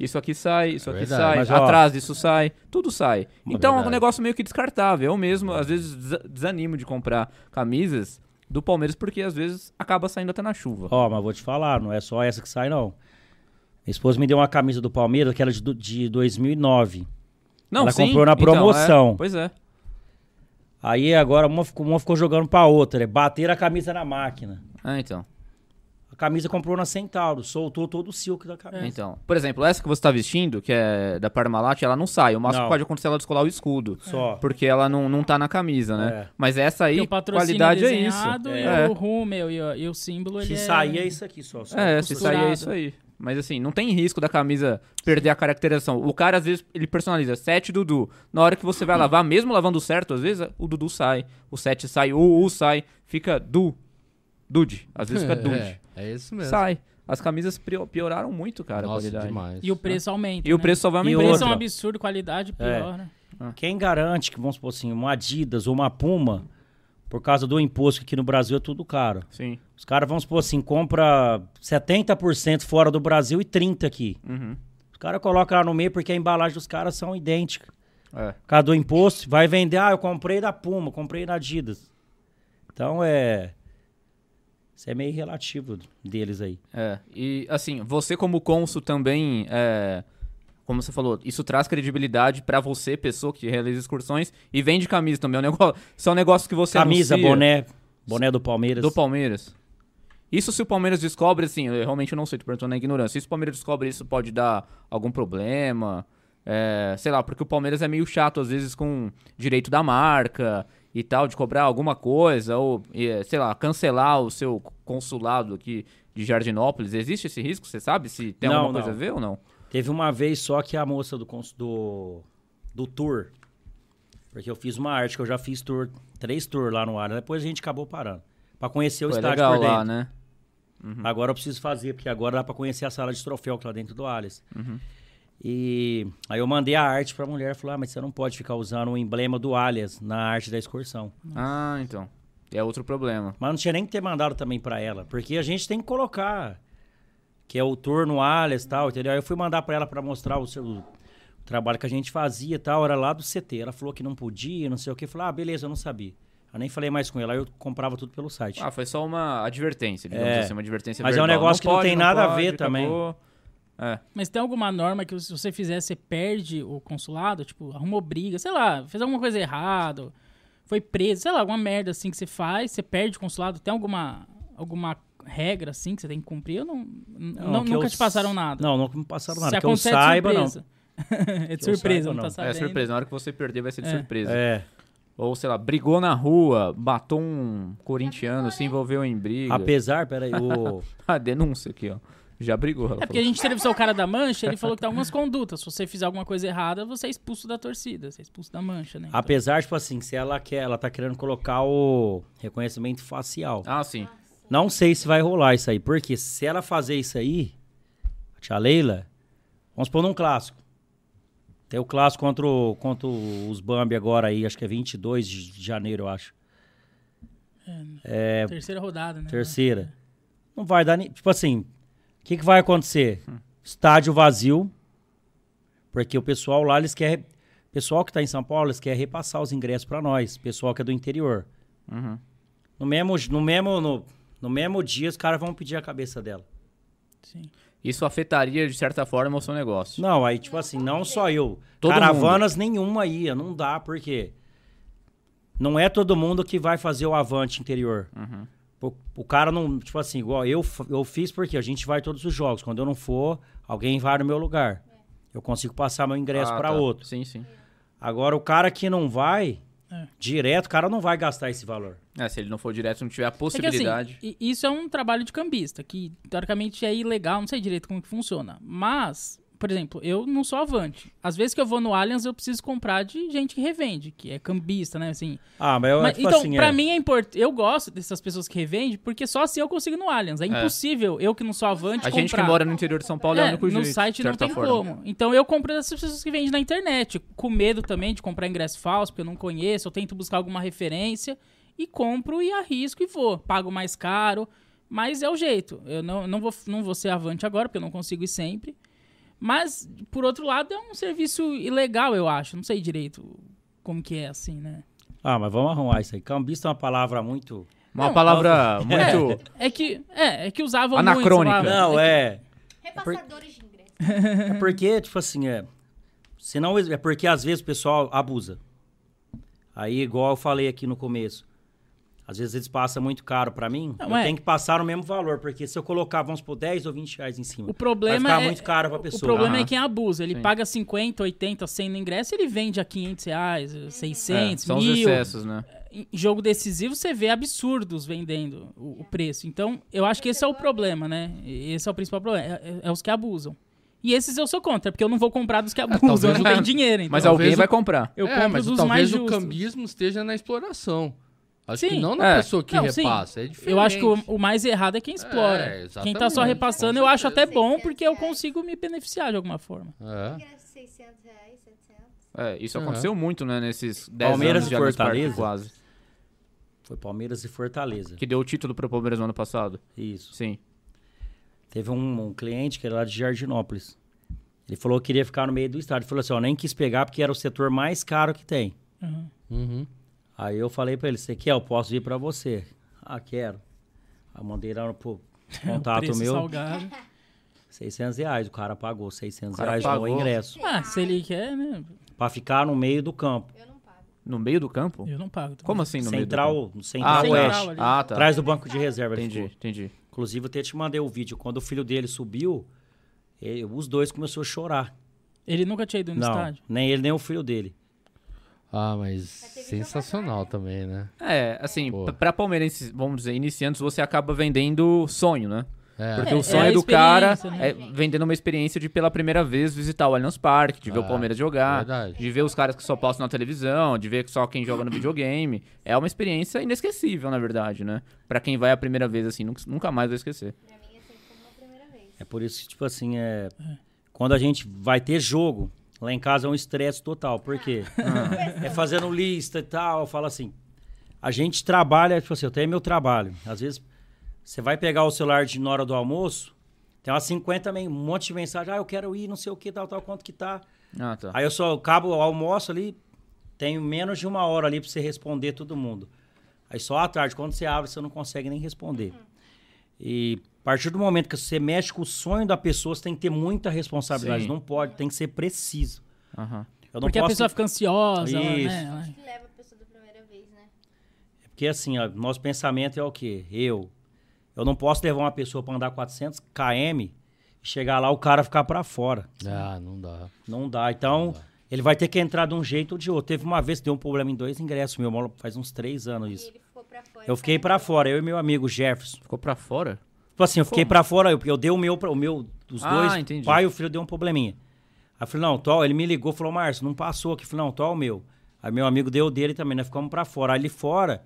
Isso aqui sai, isso É aqui verdade. sai, Mas, ó, atrás disso sai, tudo sai. Então é um negócio meio que descartável. Eu mesmo, às vezes, desa- desanimo de comprar camisas do Palmeiras, porque às vezes acaba saindo até na chuva. Ó, mas vou te falar, não é só essa que sai, não. Minha esposa me deu uma camisa do Palmeiras, que era de, do- de 2009. Não, Ela sim, comprou na então, promoção. é, pois é. Aí agora uma ficou, uma ficou jogando pra outra, né? Bateram a camisa na máquina. Ah, então. A camisa comprou na Centauro, soltou todo o silk da camisa. Então, por exemplo, essa que você tá vestindo, que é da Parmalat, ela não sai. O máximo Não. que pode acontecer é ela descolar o escudo. Só. Porque ela não, não tá na camisa, né? É. Mas essa aí, o patrocínio qualidade é isso. desenhado e É. o Rúmel e, o- e o símbolo, ele Se é... sair é isso aqui só. só É, se sair é isso aí. Mas assim, não tem risco da camisa perder a caracterização. O cara, às vezes, ele personaliza 7 Dudu. Na hora que você vai lavar, mesmo lavando certo, às vezes o Dudu sai, o 7 sai, o U sai, fica Du. Dude. Às vezes fica [laughs] Dude. É, é isso mesmo. Sai. As camisas pioraram muito, cara, a Nossa, qualidade. demais. E o preço aumenta. E o né? preço só vai E O aumentar. preço é um absurdo, qualidade É. piora. Quem garante que, vamos supor assim, uma Adidas ou uma Puma, por causa do imposto que aqui no Brasil é tudo caro. Sim. Os caras, vamos supor assim, compra 70% fora do Brasil e 30% aqui. Uhum. Os caras colocam lá no meio porque a embalagem dos caras são idênticas. É. Por causa do imposto, vai vender, ah, eu comprei da Puma, comprei da Adidas. Então é. Isso é meio relativo deles aí. É, e assim, você como cônsul também, é, como você falou, isso traz credibilidade pra você, pessoa que realiza excursões, e vende camisa também. É um negócio, são negócios que você Camisa, anuncia boné, boné do Palmeiras. do Palmeiras. Isso se o Palmeiras descobre, assim, eu realmente não sei, tô perguntando na ignorância. Se o Palmeiras descobre isso, pode dar algum problema? É, sei lá, porque o Palmeiras é meio chato às vezes com direito da marca e tal, de cobrar alguma coisa, ou, é, sei lá, cancelar o seu consulado aqui de Jardinópolis. Existe esse risco? Você sabe se tem Não, alguma coisa não. a ver ou não? Teve uma vez só que a moça do, do, do tour, porque eu fiz uma arte, que eu já fiz tour, três tours lá no ar, depois a gente acabou parando. Pra conhecer o Foi estádio legal por dentro. lá, né? Agora eu preciso fazer, porque agora dá pra conhecer a sala de troféu que lá dentro do Alice. Uhum. E aí eu mandei a arte pra mulher, falou, ah, mas você não pode ficar usando o emblema do Alias na arte da excursão. Ah, então. É outro problema. Mas não tinha nem que ter mandado também pra ela, porque a gente tem que colocar que é o tour no Alias e tal, entendeu? Aí eu fui mandar pra ela pra mostrar o, seu, o trabalho que a gente fazia e tal, era lá do CT. Ela falou que não podia, não sei o que. Eu falei, ah, beleza, eu não sabia. Eu nem falei mais com ela, aí eu comprava tudo pelo site. Ah, foi só uma advertência, digamos É. assim, uma advertência Mas é um verbal. negócio que não pode, tem nada a ver pode, também. acabou. É. Mas tem alguma norma que se você fizer, você perde o consulado? Tipo, arrumou briga, sei lá, fez alguma coisa errada, foi preso, sei lá, alguma merda assim que você faz, você perde o consulado. Tem alguma, alguma regra assim que você tem que cumprir? Eu não, não- que nunca eu te passaram nada. Não, nunca me passaram nada. Se que eu é de saiba, não. surpresa. [laughs] é de surpresa, saiba, não tá não. É sabendo. surpresa, na hora que você perder vai ser de É. surpresa. É. Ou, sei lá, brigou na rua, matou um corintiano, se envolveu em briga. Apesar, peraí, o. [laughs] A denúncia aqui, ó. Já brigou. É porque a gente entrevistou o cara da mancha, ele falou que tem algumas condutas. Se você fizer alguma coisa errada, você é expulso da torcida, você é expulso da mancha, né? Então, Apesar, tipo assim, se ela quer, ela tá querendo colocar o reconhecimento facial. Ah, sim. Não sei se vai rolar isso aí, porque se ela fazer isso aí, a tia Leila, vamos pôr num clássico. Tem o clássico contra, o- contra os Bambi agora aí, acho que é 22 de janeiro, eu acho. É, terceira rodada, né? terceira. Não vai dar nem. Tipo assim, o que, que vai acontecer? Estádio vazio. Porque o pessoal lá, eles querem. O pessoal que tá em São Paulo, eles querem repassar os ingressos pra nós. Pessoal que é do interior. Uhum. No mesmo, no mesmo, no, no mesmo dia, os caras vão pedir a cabeça dela. Sim. Isso afetaria, de certa forma, o seu negócio. Não, aí, tipo assim, não só eu. Todo Caravanas nenhuma ia, não dá, porque não é todo mundo que vai fazer o avante interior. Uhum. O, o cara não, tipo assim, igual eu, eu fiz porque a gente vai todos os jogos. Quando eu não for, alguém vai no meu lugar. Eu consigo passar meu ingresso Ah, pra tá. outro. Sim, sim. Agora, o cara que não vai, É. direto, o cara não vai gastar esse valor. É, se ele não for direto, não tiver a É que possibilidade. assim, isso é um trabalho de cambista, que teoricamente é ilegal, não sei direito como que funciona. Mas, por exemplo, eu não sou avante. Às vezes que eu vou no Allianz, eu preciso comprar de gente que revende, que é cambista, né? Assim, Ah, mas eu, Mas, tipo então, assim, pra é, mim é importante. Eu gosto dessas pessoas que revendem, porque só assim eu consigo ir no Allianz. É impossível eu que não sou avante a gente que comprar. mora no interior de São Paulo é, o É, único no jeito, site não tem forma. como. Então eu compro dessas pessoas que vendem na internet, com medo também de comprar ingresso falso, porque eu não conheço, eu tento buscar alguma referência e compro e arrisco e vou. Pago mais caro, mas é o jeito. Eu não, não, vou, não vou ser avante agora, porque eu não consigo ir sempre. Mas, por outro lado, é um serviço ilegal, eu acho. Não sei direito como que é assim, né? Ah, mas vamos arrumar isso aí. Cambista é uma palavra muito... Uma Não, palavra [laughs] muito... É que, é, é que usavam Anacrônica. muito. Não, é... Repassadores de ingresso. É porque, tipo assim, é. Se não, é porque às vezes o pessoal abusa. Aí, igual eu falei aqui no começo. Às vezes eles passam muito caro pra mim. Não, eu é. tenho que passar o mesmo valor. Porque se eu colocar, vamos por 10 ou 20 reais em cima. O problema vai ficar é, muito caro pra O pessoa. problema é Aham. quem abusa. Ele Sim. paga 50, 80, 100 no ingresso, ele vende a 500 reais, 600, É, são os mil. excessos, né? em jogo decisivo você vê absurdos vendendo o, o preço. Então, eu acho que esse é o problema, né? Esse é o principal problema. É, é- é os que abusam. E esses eu sou contra, porque eu não vou comprar dos que abusam, eu talvez- não tenho dinheiro. Então Mas alguém o- vai comprar. eu é, compro mas dos talvez mais o justos. cambismo esteja na exploração. Acho que Sim. não na É. pessoa que Não, sim. repassa. É diferente. Eu acho que o, o mais errado é quem explora. É, quem tá só repassando, eu acho até bom, porque eu consigo me beneficiar de alguma forma. É. 600 reais, 700. É, isso Aham. aconteceu muito, né, nesses 10 Palmeiras anos e Fortaleza? quase. Foi Palmeiras e Fortaleza. Que deu o título pro Palmeiras no ano passado. Isso. Sim. Teve um, um cliente que era lá de Jardinópolis. Ele falou que queria ficar no meio do estádio. Ele falou assim, ó, nem quis pegar porque era o setor mais caro que tem. Uhum. Uhum. Aí eu falei pra ele, você quer? Eu posso vir pra você. Ah, quero. Aí mandei lá pro [laughs] contato meu, salgado. [laughs] 600 reais. O cara pagou 600 O cara reais pagou. no ingresso. Ah, se ele quer, né? Pra ficar no meio do campo. Eu não pago. No meio do campo? Eu não pago. também. Como assim no meio do campo? Central, no Central Ah, Central Oeste. ali. Ah, tá. Atrás do banco de reserva. Entendi, entendi. Inclusive, eu até te mandei o vídeo. Quando o filho dele subiu, ele- os dois começaram a chorar. Ele nunca tinha ido no Não, estádio. nem ele, nem o filho dele. Ah, mas sensacional também, né? É, assim, Pô. p- pra palmeirenses, vamos dizer, iniciantes, você acaba vendendo sonho, né? É. Porque É, o sonho é do cara experiência, é né? vendendo uma experiência de pela primeira vez visitar o Allianz Parque, de ver o Ah, Palmeiras jogar, verdade. de ver os caras que só postam na televisão, de ver só quem joga no [coughs] videogame. É uma experiência inesquecível, na verdade, né? Pra quem vai a primeira vez assim, nunca, nunca mais vai esquecer. Pra mim é sempre como a primeira vez. É por isso que, tipo assim, é... quando a gente vai ter jogo, lá em casa é um estresse total. Por quê? É fazendo lista e tal. Eu falo assim, a gente trabalha, tipo assim, eu tenho meu trabalho. Às vezes, você vai pegar o celular de, na hora do almoço, tem umas 50, men- um monte de mensagem, ah, eu quero ir, não sei o que, tal, tal, quanto que tá. Ah, tá. Aí eu só acabo o almoço ali, tenho menos de uma hora ali pra você responder todo mundo. Aí só à tarde, quando você abre, você não consegue nem responder. E a partir do momento que você mexe com o sonho da pessoa, você tem que ter muita responsabilidade. Sim. Não pode, tem que ser preciso. Não Porque a posso- pessoa fica ansiosa, ela, Isso. né? ela- Que leva a pessoa da primeira vez, né? Porque assim, ó, nosso pensamento é o quê? Eu. Eu não posso levar uma pessoa para andar 400 km e chegar lá o cara ficar para fora. Ah, não dá. Não dá. Então, ele vai ter que entrar de um jeito ou de outro. Teve uma vez que deu um problema em dois ingressos, meu irmão, faz uns três anos E isso. ele ficou pra fora. Eu fiquei para fora, eu e meu amigo Jefferson. Ficou pra fora? Tipo assim, eu fiquei Como? pra fora, eu, porque eu dei o meu, pra- o meu, os Ah, dois, entendi. pai e o filho deu um probleminha. Aí eu falei, não, tô, ele me ligou, falou, Márcio, não passou aqui. Eu falei, não, tô o meu. Aí meu amigo deu o dele também, nós ficamos pra fora. Aí ali fora,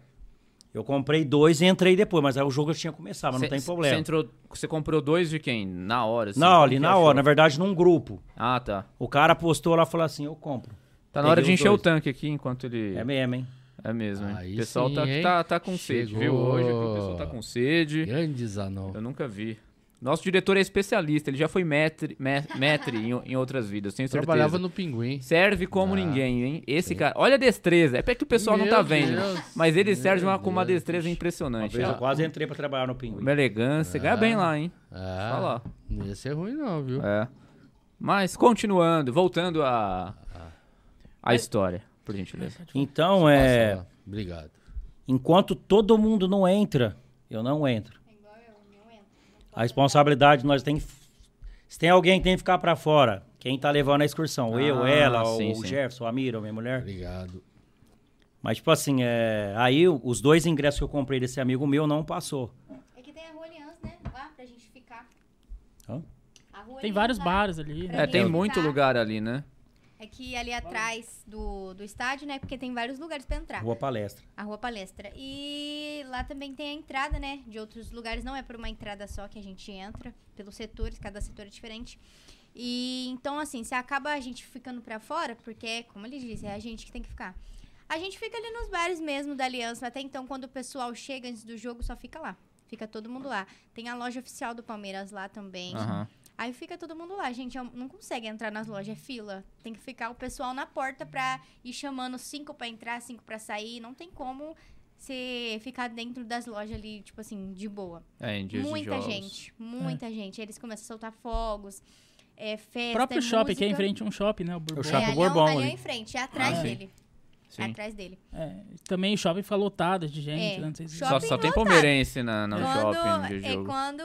eu comprei dois e entrei depois, mas aí o jogo já tinha começado, mas não Cê- tem problema. Você, comprou dois de quem? Na hora? assim? não, ali na achou? hora, na verdade, num grupo. Ah, tá. O cara postou lá e falou assim, eu compro. Tá na hora de Peguei encher o dois. tanque aqui enquanto ele. É mesmo, hein? É mesmo? Aí O pessoal sim, tá, hein? tá, tá com sede, viu? Chegou. Hoje o pessoal tá com sede. Grande Zanão. Eu nunca vi. Nosso diretor é especialista, ele já foi metre, me- metre em, em outras vidas, tenho certeza. Trabalhava no Pinguim. Serve como Ah, ninguém, hein? Esse cara. Olha a destreza. É porque o pessoal não Meu tá vendo. Deus, mas ele meu serve uma, com uma Deus. destreza Uma impressionante. vez eu Ah, quase entrei pra trabalhar no Pinguim. Uma elegância. Ganha bem lá, hein? Ah, Fala. Não ia ser ruim, não, viu? É. Mas, continuando, voltando a. A história, por gentileza. Então, é... Passa. Obrigado. Enquanto todo mundo não entra, eu não entro. É igual eu, não entro. A responsabilidade nós tem se tem alguém que tem que ficar pra fora, quem tá levando a excursão, eu, Ah, ela, sim, o sim. Jefferson, a Mira, minha mulher. Obrigado. Mas tipo assim, é, aí os dois ingressos que eu comprei desse amigo meu não passou. É que tem a Rua Aliança, né? Lá pra gente ficar. Hã? A Rua Tem Aliança vários bares ali. Pra É, tem muito ficar. lugar ali, né? É que ali atrás do, do estádio, né? Porque tem vários lugares pra entrar. Rua Palestra. A Rua Palestra. E lá também tem a entrada, né? De outros lugares. Não é por uma entrada só que a gente entra. Pelos setores, cada setor é diferente. E então, assim, se acaba a gente ficando pra fora, porque, como ele disse, é a gente que tem que ficar. A gente fica ali nos bares mesmo da Aliança. Até então, quando o pessoal chega antes do jogo, só fica lá. Fica todo mundo lá. Tem a loja oficial do Palmeiras lá também. Aham. Aí fica todo mundo lá, gente. é Não consegue entrar nas lojas, é fila. Tem que ficar o pessoal na porta pra ir chamando cinco pra entrar, cinco pra sair. Não tem como você ficar dentro das lojas ali, tipo assim, de boa. É, em dias de muita jogos. gente, muita gente. Eles começam a soltar fogos, é O festa, próprio é shopping, aqui é em frente a um shopping, né? O Bourbon. O É, Shopping ali, Bourbon é, ali é ali. em frente, é atrás Ah, sim. dele. Sim. É atrás dele. É, também o shopping fica lotado de gente, É, né? Não sei se- Só, só tem palmeirense na, no quando, shopping de é quando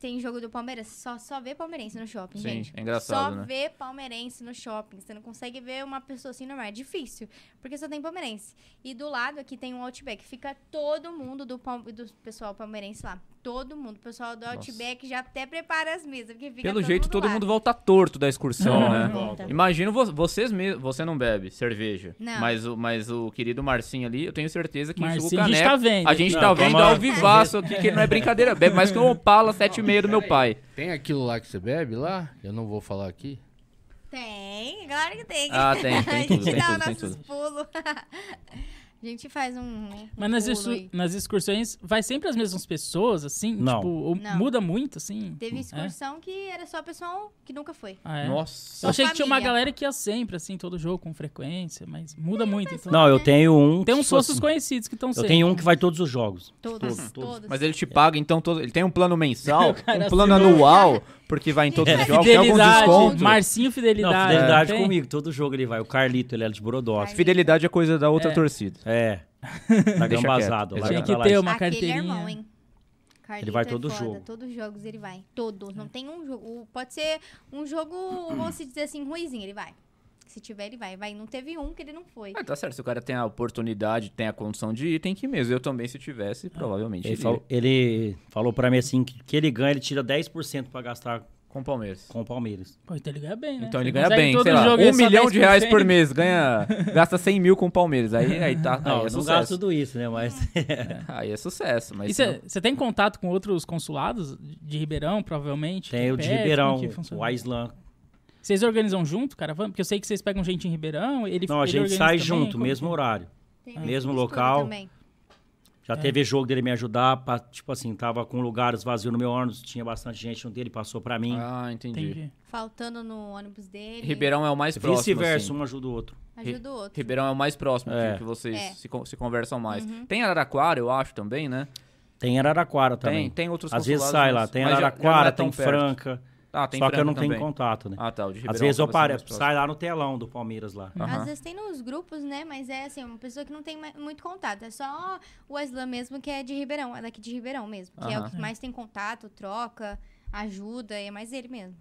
tem jogo do Palmeiras, só, só vê palmeirense no shopping, Sim, gente. é engraçado, Só né? vê palmeirense no shopping. Você não consegue ver uma pessoa assim normal. É difícil, porque só tem palmeirense. E do lado aqui tem um Outback. Fica todo mundo do, do pessoal palmeirense lá. Todo mundo. O pessoal do Outback já até prepara as mesas, porque fica Pelo todo jeito, mundo todo lá. mundo volta torto da excursão, né? volta. Imagino vo- vocês mesmos. Você não bebe cerveja. Não. Mas o, mas o querido Marcinho ali, eu tenho certeza que enxuga o Marcinho, a gente caneco. tá vendo. A gente Não, tá vendo ao vivaço aqui, que não é brincadeira. Bebe mais que o Opala 7,5 do meu pai. Tem aquilo lá que você bebe lá? Eu não vou falar aqui. Tem, claro que tem. Ah, tem, tem [laughs] a tudo, gente tem dá tudo, tem nossos pulos. [laughs] a gente faz um. um Mas nas, excu- nas excursões, vai sempre as mesmas pessoas, assim? Não. Tipo, ou Não. muda muito, assim? Teve excursão que era só pessoal que nunca foi. Ah, é? Nossa. Eu achei que tinha uma família. galera que ia sempre, assim, todo jogo, com frequência, mas muda muito. Então. Não, eu tenho um. Tem uns tipo sócios assim, conhecidos que estão Eu sempre. tenho um que vai todos os jogos. Todos, Todos, todos. Mas ele te paga, então, todo... ele tem um plano mensal, [laughs] um plano anual, [laughs] porque vai em todos os jogos, tem algum Fidelidade, desconto. Marcinho Não, Fidelidade. fidelidade tem? comigo, todo jogo ele vai. O Carlito, ele é de Brodowski. Fidelidade é coisa da outra É. torcida. É. [laughs] Tá gambazado. Tinha que ter uma Aquele é carteirinha. irmão, hein? Carlito Ele vai é todo foda, jogo. Todos os jogos ele vai. Todos. Não tem um jogo. Pode ser um jogo, vamos se dizer assim, ruizinho, ele vai. Se tiver, ele vai. Vai. Não teve um que ele não foi. Ah, tá certo, se o cara tem a oportunidade, tem a condição de ir, tem que ir mesmo. Eu também, se tivesse, provavelmente Ele iria. falou, ele falou pra mim assim que, que ele ganha, ele tira 10% pra gastar Com o Palmeiras. com o Palmeiras. Pô, então ele ganha bem, né? Então ele Você ganha bem, sei lá, é um só milhão de reais 10%. por mês, ganha, gasta 100 mil com o Palmeiras, aí, aí tá, Não, aí eu é não sucesso. gasto tudo isso, né? Mas [laughs] Aí é sucesso, mas E se não- você tem contato com outros consulados de Ribeirão, provavelmente? tem o de? Ribeirão, o Aislan. Vocês organizam junto, caravana? Porque eu sei que vocês pegam gente em Ribeirão, ele Não, a ele gente sai também, junto, como mesmo que- horário. Tem mesmo local. Também. Já teve jogo dele me ajudar, pra, tipo assim, tava com lugares vazios no meu ônibus, tinha bastante gente no dele, passou pra mim. Ah, entendi. Entendi. Faltando no ônibus dele. Ribeirão é o mais próximo, Vice-versa, assim. um ajuda o outro. Ajuda o outro. Ribeirão é o mais próximo, É. que, vocês É. se, se conversam mais. Uhum. Tem Araraquara, eu acho, também, né? Tem Araraquara também. Tem, tem outros Às vezes sai lá, mas- tem já- já não Araraquara, é tão tem perto. Franca. Ah, tem só que eu não tenho contato, né? Ah, tá, o de Ribeirão Às vezes eu paro, sai lá no telão do Palmeiras lá. Aham. Às vezes tem nos grupos, né? Mas é assim, uma pessoa que não tem muito contato. É só o Aslan mesmo, que é de Ribeirão. É daqui de Ribeirão mesmo. Que é o que mais tem contato, troca, ajuda. É mais ele mesmo.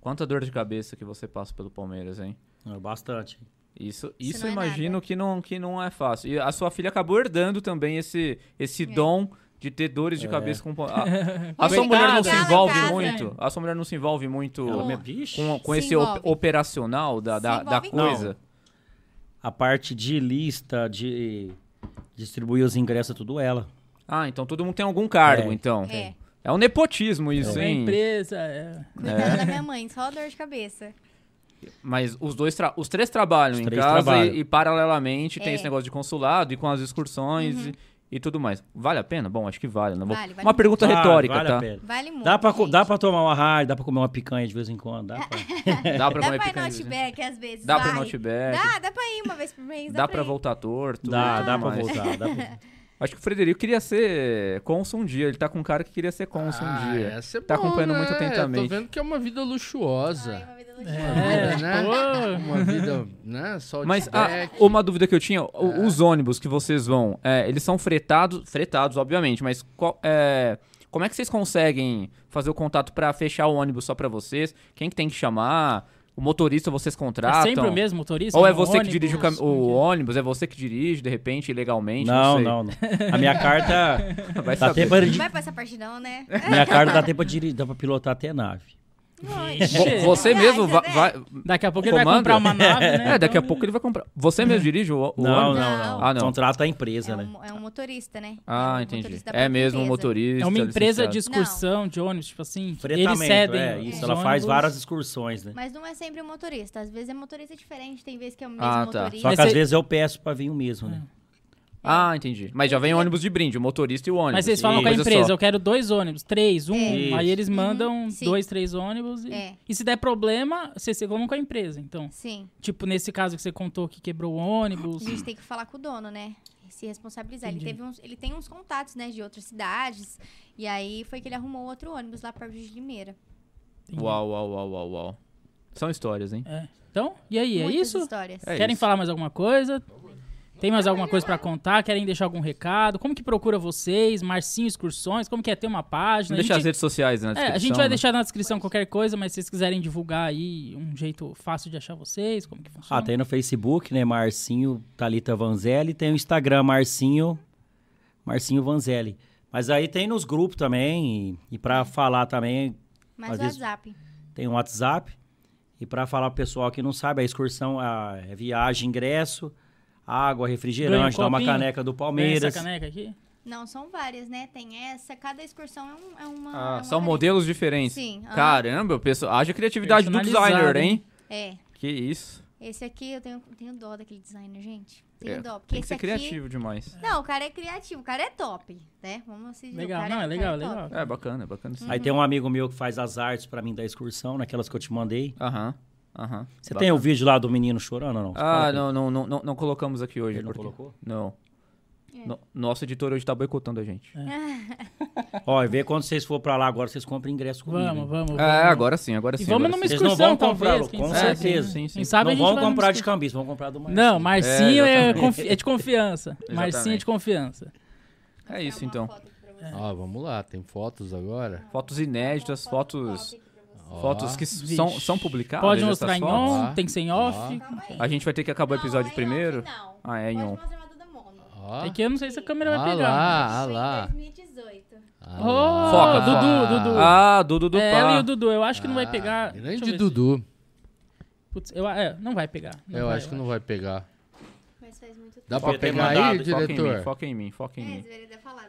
Quanta dor de cabeça que você passa pelo Palmeiras, hein? É, Bastante. Isso, Isso isso não é imagino nada. que não, que não é fácil. E a sua filha acabou herdando também esse, esse É. dom de ter dores de É. cabeça com... A, [laughs] a sua Coitada. mulher não se envolve casa. muito? A sua mulher não se envolve muito Com- com, com Se esse op- operacional da, da, da coisa? A parte de lista, de distribuir os ingressos, é tudo ela. Ah, então todo mundo tem algum cargo, É, então. É. É um nepotismo isso, É hein? empresa, é... Cuidado da minha mãe, só dor de cabeça. Mas os dois, tra- os três trabalham Os em três casa trabalham. E, e paralelamente tem É. esse negócio de consulado e com as excursões e, e tudo mais. Vale a pena? Bom, acho que vale. Não vou- Vale, vale Uma muito. pergunta Vale, retórica, vale tá? a pena. Vale muito. Dá pra, gente. dá pra tomar uma rádio, dá pra comer uma picanha de vez em quando, dá pra... [laughs] Dá pra Dá comer pra ir no picanha. Outback às vezes. Dá pra ir vai. no Outback. Dá, dá pra ir uma vez por mês. Dá pra ir. voltar torto. Dá, e dá pra mais. voltar. Dá pra... [laughs] Acho que o Frederico queria ser cônsul um dia. Ele tá com um cara que queria ser cônsul um Ah, dia. essa é Tá bom, acompanhando né? muito atentamente. Tô vendo que é uma vida luxuosa. Ai, uma vida luxuosa. É, né? pô. Uma vida, né? Só de Mas ah, uma dúvida que eu tinha, o- os ônibus que vocês vão, é, eles são fretados, fretados, obviamente, mas qual- é, como é que vocês conseguem fazer o contato pra fechar o ônibus só pra vocês? Quem que tem que chamar? O motorista vocês É contratam? sempre o mesmo motorista? Ou é você que dirige o, cam- o é? ônibus? É você que dirige, de repente, ilegalmente? Não, sei. não, não. A minha carta... [laughs] Vai Dá saber. tempo de... Não vai parte não, né? Minha carta dá tempo de dá pra pilotar até nave. Vo- Você mesmo va- né? vai... Daqui a pouco ele vai Comanda? comprar uma nave, né? É, daqui a pouco ele vai comprar. Você mesmo dirige o, o Não, ônibus? não, Não. não. Ah, não. Contrata a É empresa, né? um, é um motorista, né? Ah, é um entendi. motorista da É própria mesmo um empresa. motorista. É uma empresa de licenciado. excursão de ônibus, tipo assim. Eles Fretamento, cedem. é os isso. Ela faz ônibus. várias excursões, né? Mas não é sempre o motorista. Às vezes é motorista diferente. Tem vezes que é o mesmo Ah, tá. motorista. Só Mas que às você- vezes eu peço pra vir o mesmo, né? Ah, entendi. Mas já vem o ônibus de brinde, o motorista e o ônibus. Mas vocês falam com a Coisa empresa, só. eu quero dois ônibus, três, um. É. Aí eles mandam Uhum, sim. dois, três ônibus. E, É. e se der problema, vocês se com a empresa. Então, Sim. tipo, nesse caso que você contou que quebrou o A ônibus. gente tem que falar com o dono, né? Se responsabilizar. Ele, Entendi. teve uns, ele tem uns contatos, né, de outras cidades. E aí foi que ele arrumou outro ônibus lá perto de Limeira. Entendi. Uau, uau, uau, uau, uau. São histórias, hein? É. Então, e aí, é Muitas isso? histórias. É Querem isso. falar mais alguma coisa? Tem mais alguma coisa pra contar? Querem deixar algum recado? Como que procura vocês? Marcinho Excursões? Como que é ter uma página? Deixa A as gente- redes sociais na É, descrição. a gente vai né? deixar na descrição qualquer coisa, mas se vocês quiserem divulgar aí um jeito fácil de achar vocês, como que funciona? Ah, tem no Facebook, né? Marcinho Talita Vanzelli. Tem o Instagram Marcinho, Marcinho Vanzelli. Mas aí tem nos grupos também. E, e pra falar também, Mas Às o vezes- WhatsApp. tem um WhatsApp. E pra falar pro pessoal que não sabe, a excursão a, é viagem, ingresso, água, Ganha um refrigerante, dá uma caneca do Tem Palmeiras. essa caneca aqui? Não, são várias, né? Tem essa, cada excursão é, um, é uma. é Ah, uma são variante. modelos diferentes. Sim, aham. Caramba, o pessoal, haja criatividade do designer, hein? É. Que isso. Esse aqui eu tenho, tenho dó daquele designer, gente. Tenho É, dó. Porque Tem que esse ser aqui. criativo demais. Não, o cara é criativo, o cara é top, né? Vamos assistir. Legal, o cara, não, é o legal, é legal. É bacana, é bacana sim. Aí tem um amigo meu que faz as artes pra mim da excursão, naquelas que eu te mandei. Aham, aham. Você Bacana. tem o vídeo lá do menino chorando ou não? Você Ah, não, não, não, não, não colocamos aqui hoje. Ele não porque- colocou? Não. É. No- nosso editor hoje tá boicotando a gente. [laughs] Ó, e vê quando vocês for pra lá agora, vocês compram ingresso comigo. Vamos, hein? vamos, vamos. É, agora sim, agora E sim. vamos agora numa sim. Vocês não excursão, vão comprar, talvez, com sabe. certeza. Sim, sim. Sabe não vão comprar de excursão. cambista, vão comprar do Marcinho. Não, Marcinho É, é, confi- é de confiança. [laughs] Marcinho é de confiança. É isso então. Ó, vamos lá, tem fotos agora. Fotos inéditas, fotos. Ó. Fotos que Vixe. são, são publicadas. Pode mostrar em fotos? on, Ó. tem sem off. A gente vai ter que acabar o episódio primeiro. Não, Ah, é em Pode on. mostrar do. É que eu não sei se a câmera Ah vai pegar. lá, ah Foi lá. em 2018. Ah Oh. Foca, Dudu, foca. Dudu. Ah, Dudu do é, ela e o Dudu, eu acho que não vai Ah, pegar. Deixa eu Grande ver Dudu. se- Putz, eu, é, não vai pegar. não Eu vai, acho que não vai pegar. Mas faz muito tempo. Dá pra Podia ter pegar aí, mandado, Foca em mim, diretor? foca em mim, foca em É, mim. deveria ter falado.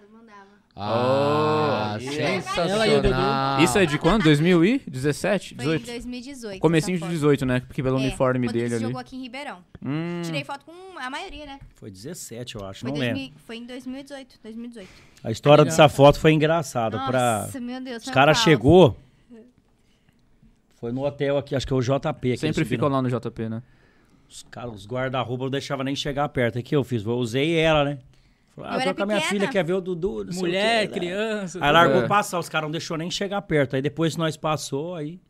Ah, Oh, sensacional. Isso é de quando? 2017? Foi em 18? 2018. Comecinho de foto. 18, né? Porque pelo É, uniforme dele ele ali. jogou aqui em Ribeirão. Hum, Tirei foto com a maioria, né? Foi 17, eu acho, Foi, não lembro. 2000 foi em 2018. 2018. A história Legal. dessa foto foi engraçada. Pra... Nossa, meu Deus. Os caras chegou. Foi no hotel aqui, acho que é o JP. sempre ficam lá no JP, né? Os, cara, os guarda-roupa não deixavam nem chegar perto. O que eu fiz? Eu usei ela, né? Falei, Eu ah, era tô com a minha pequena. filha, quer ver o Dudu. não sei o Mulher, quê, né? criança. Aí largou É. passar, os caras não deixou nem chegar perto. Aí depois nós passou, aí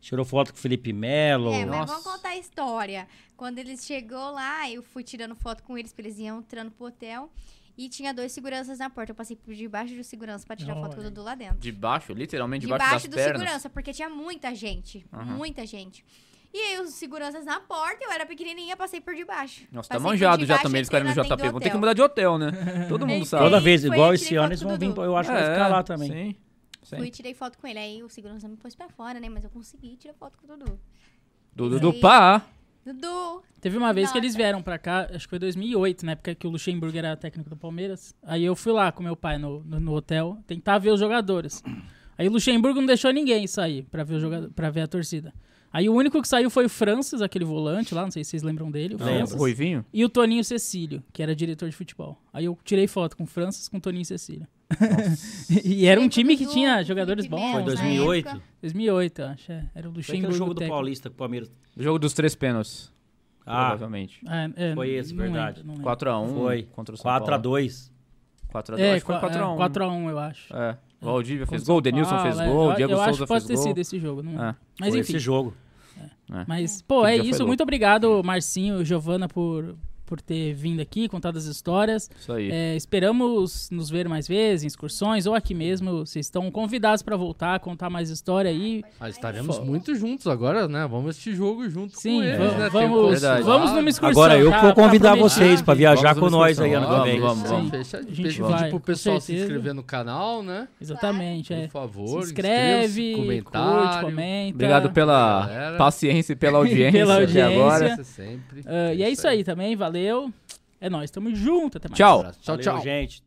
tirou foto com o Felipe Melo. É, mas Nossa. vamos contar a história. Quando eles chegou lá, eu fui tirando foto com eles, porque eles iam entrando pro hotel. E tinha dois seguranças na porta. Eu passei por debaixo do segurança pra tirar foto com o Olha. Dudu lá dentro. Debaixo, literalmente debaixo, Debaixo das do pernas. segurança, porque tinha muita gente. Aham. Muita gente. E aí os seguranças na porta, eu era pequenininha, passei por debaixo. Nossa, tá manjado já também, eles querem no JP. Vão ter que mudar de hotel, né? [laughs] Todo mundo sabe. Toda vez, igual esse ano, eles vão vir. Eu acho que vai ficar lá também. É, Sim. sim. Fui e tirei foto com ele. Aí o segurança me pôs pra fora, né? Mas eu consegui tirar foto com o Dudu. Dudu do. Pá. Dudu! Teve uma vez que Nota. eles vieram pra cá, acho que foi 2008, na época que o Luxemburgo era técnico do Palmeiras. Aí eu fui lá com meu pai no, no, no hotel tentar ver os jogadores. Aí o Luxemburgo não deixou ninguém sair pra ver, o jogador, pra ver a torcida. Aí o único que saiu foi o Francis, aquele volante lá, não sei se vocês lembram dele. O Não, Francis. Ruivinho? E o Toninho Cecílio, que era diretor de futebol. Aí eu tirei foto com o Francis, com o Toninho Cecílio. [laughs] e era um com o time que tinha com o jogadores bons. Foi né? 2008? época. 2008, eu acho. é. Era o Foi Luxemburgo. aquele jogo do técnico. Paulista que o Palmeiras. Jogo dos três pênaltis. Ah, Provavelmente. É, é, Foi esse, verdade. lembro, não lembro. 4x1 foi. contra o São Paulo. 4x2. 4x2. É, acho que foi 4x1. 4x1, eu acho. É. O Valdívia fez gol, o Denilson Paulo, fez é. gol, o Eu- Diego eu Souza acho que pode fez ter gol. sido esse jogo. Não... É. Mas foi enfim. esse jogo. Mas, pô, é isso. Muito obrigado, Marcinho e Giovana, por, por ter vindo aqui, contado as histórias. Isso aí. É, esperamos nos ver mais vezes, em excursões ou aqui mesmo. Vocês estão convidados pra voltar, contar mais história aí. Mas estaremos muito juntos agora, né? Vamos assistir jogo junto Sim, com eles, va- né? Tem vamos, Verdade. vamos numa excursão. Agora eu tá- vou convidar vocês pra viajar Vamos com nós aí ano que Vamos, vem. vamos, vamos. Fecha, A gente pedir vai, pro pessoal se inscrever no canal, né? Exatamente, é. Por favor, Se inscreve, inscreva-se, curte, comenta. Obrigado pela Galera. paciência e pela [laughs] audiência Pela audiência. agora. Ah, e é isso aí também, valeu. É nóis, tamo junto, até mais. Tchau. Tchau, Valeu, tchau. gente.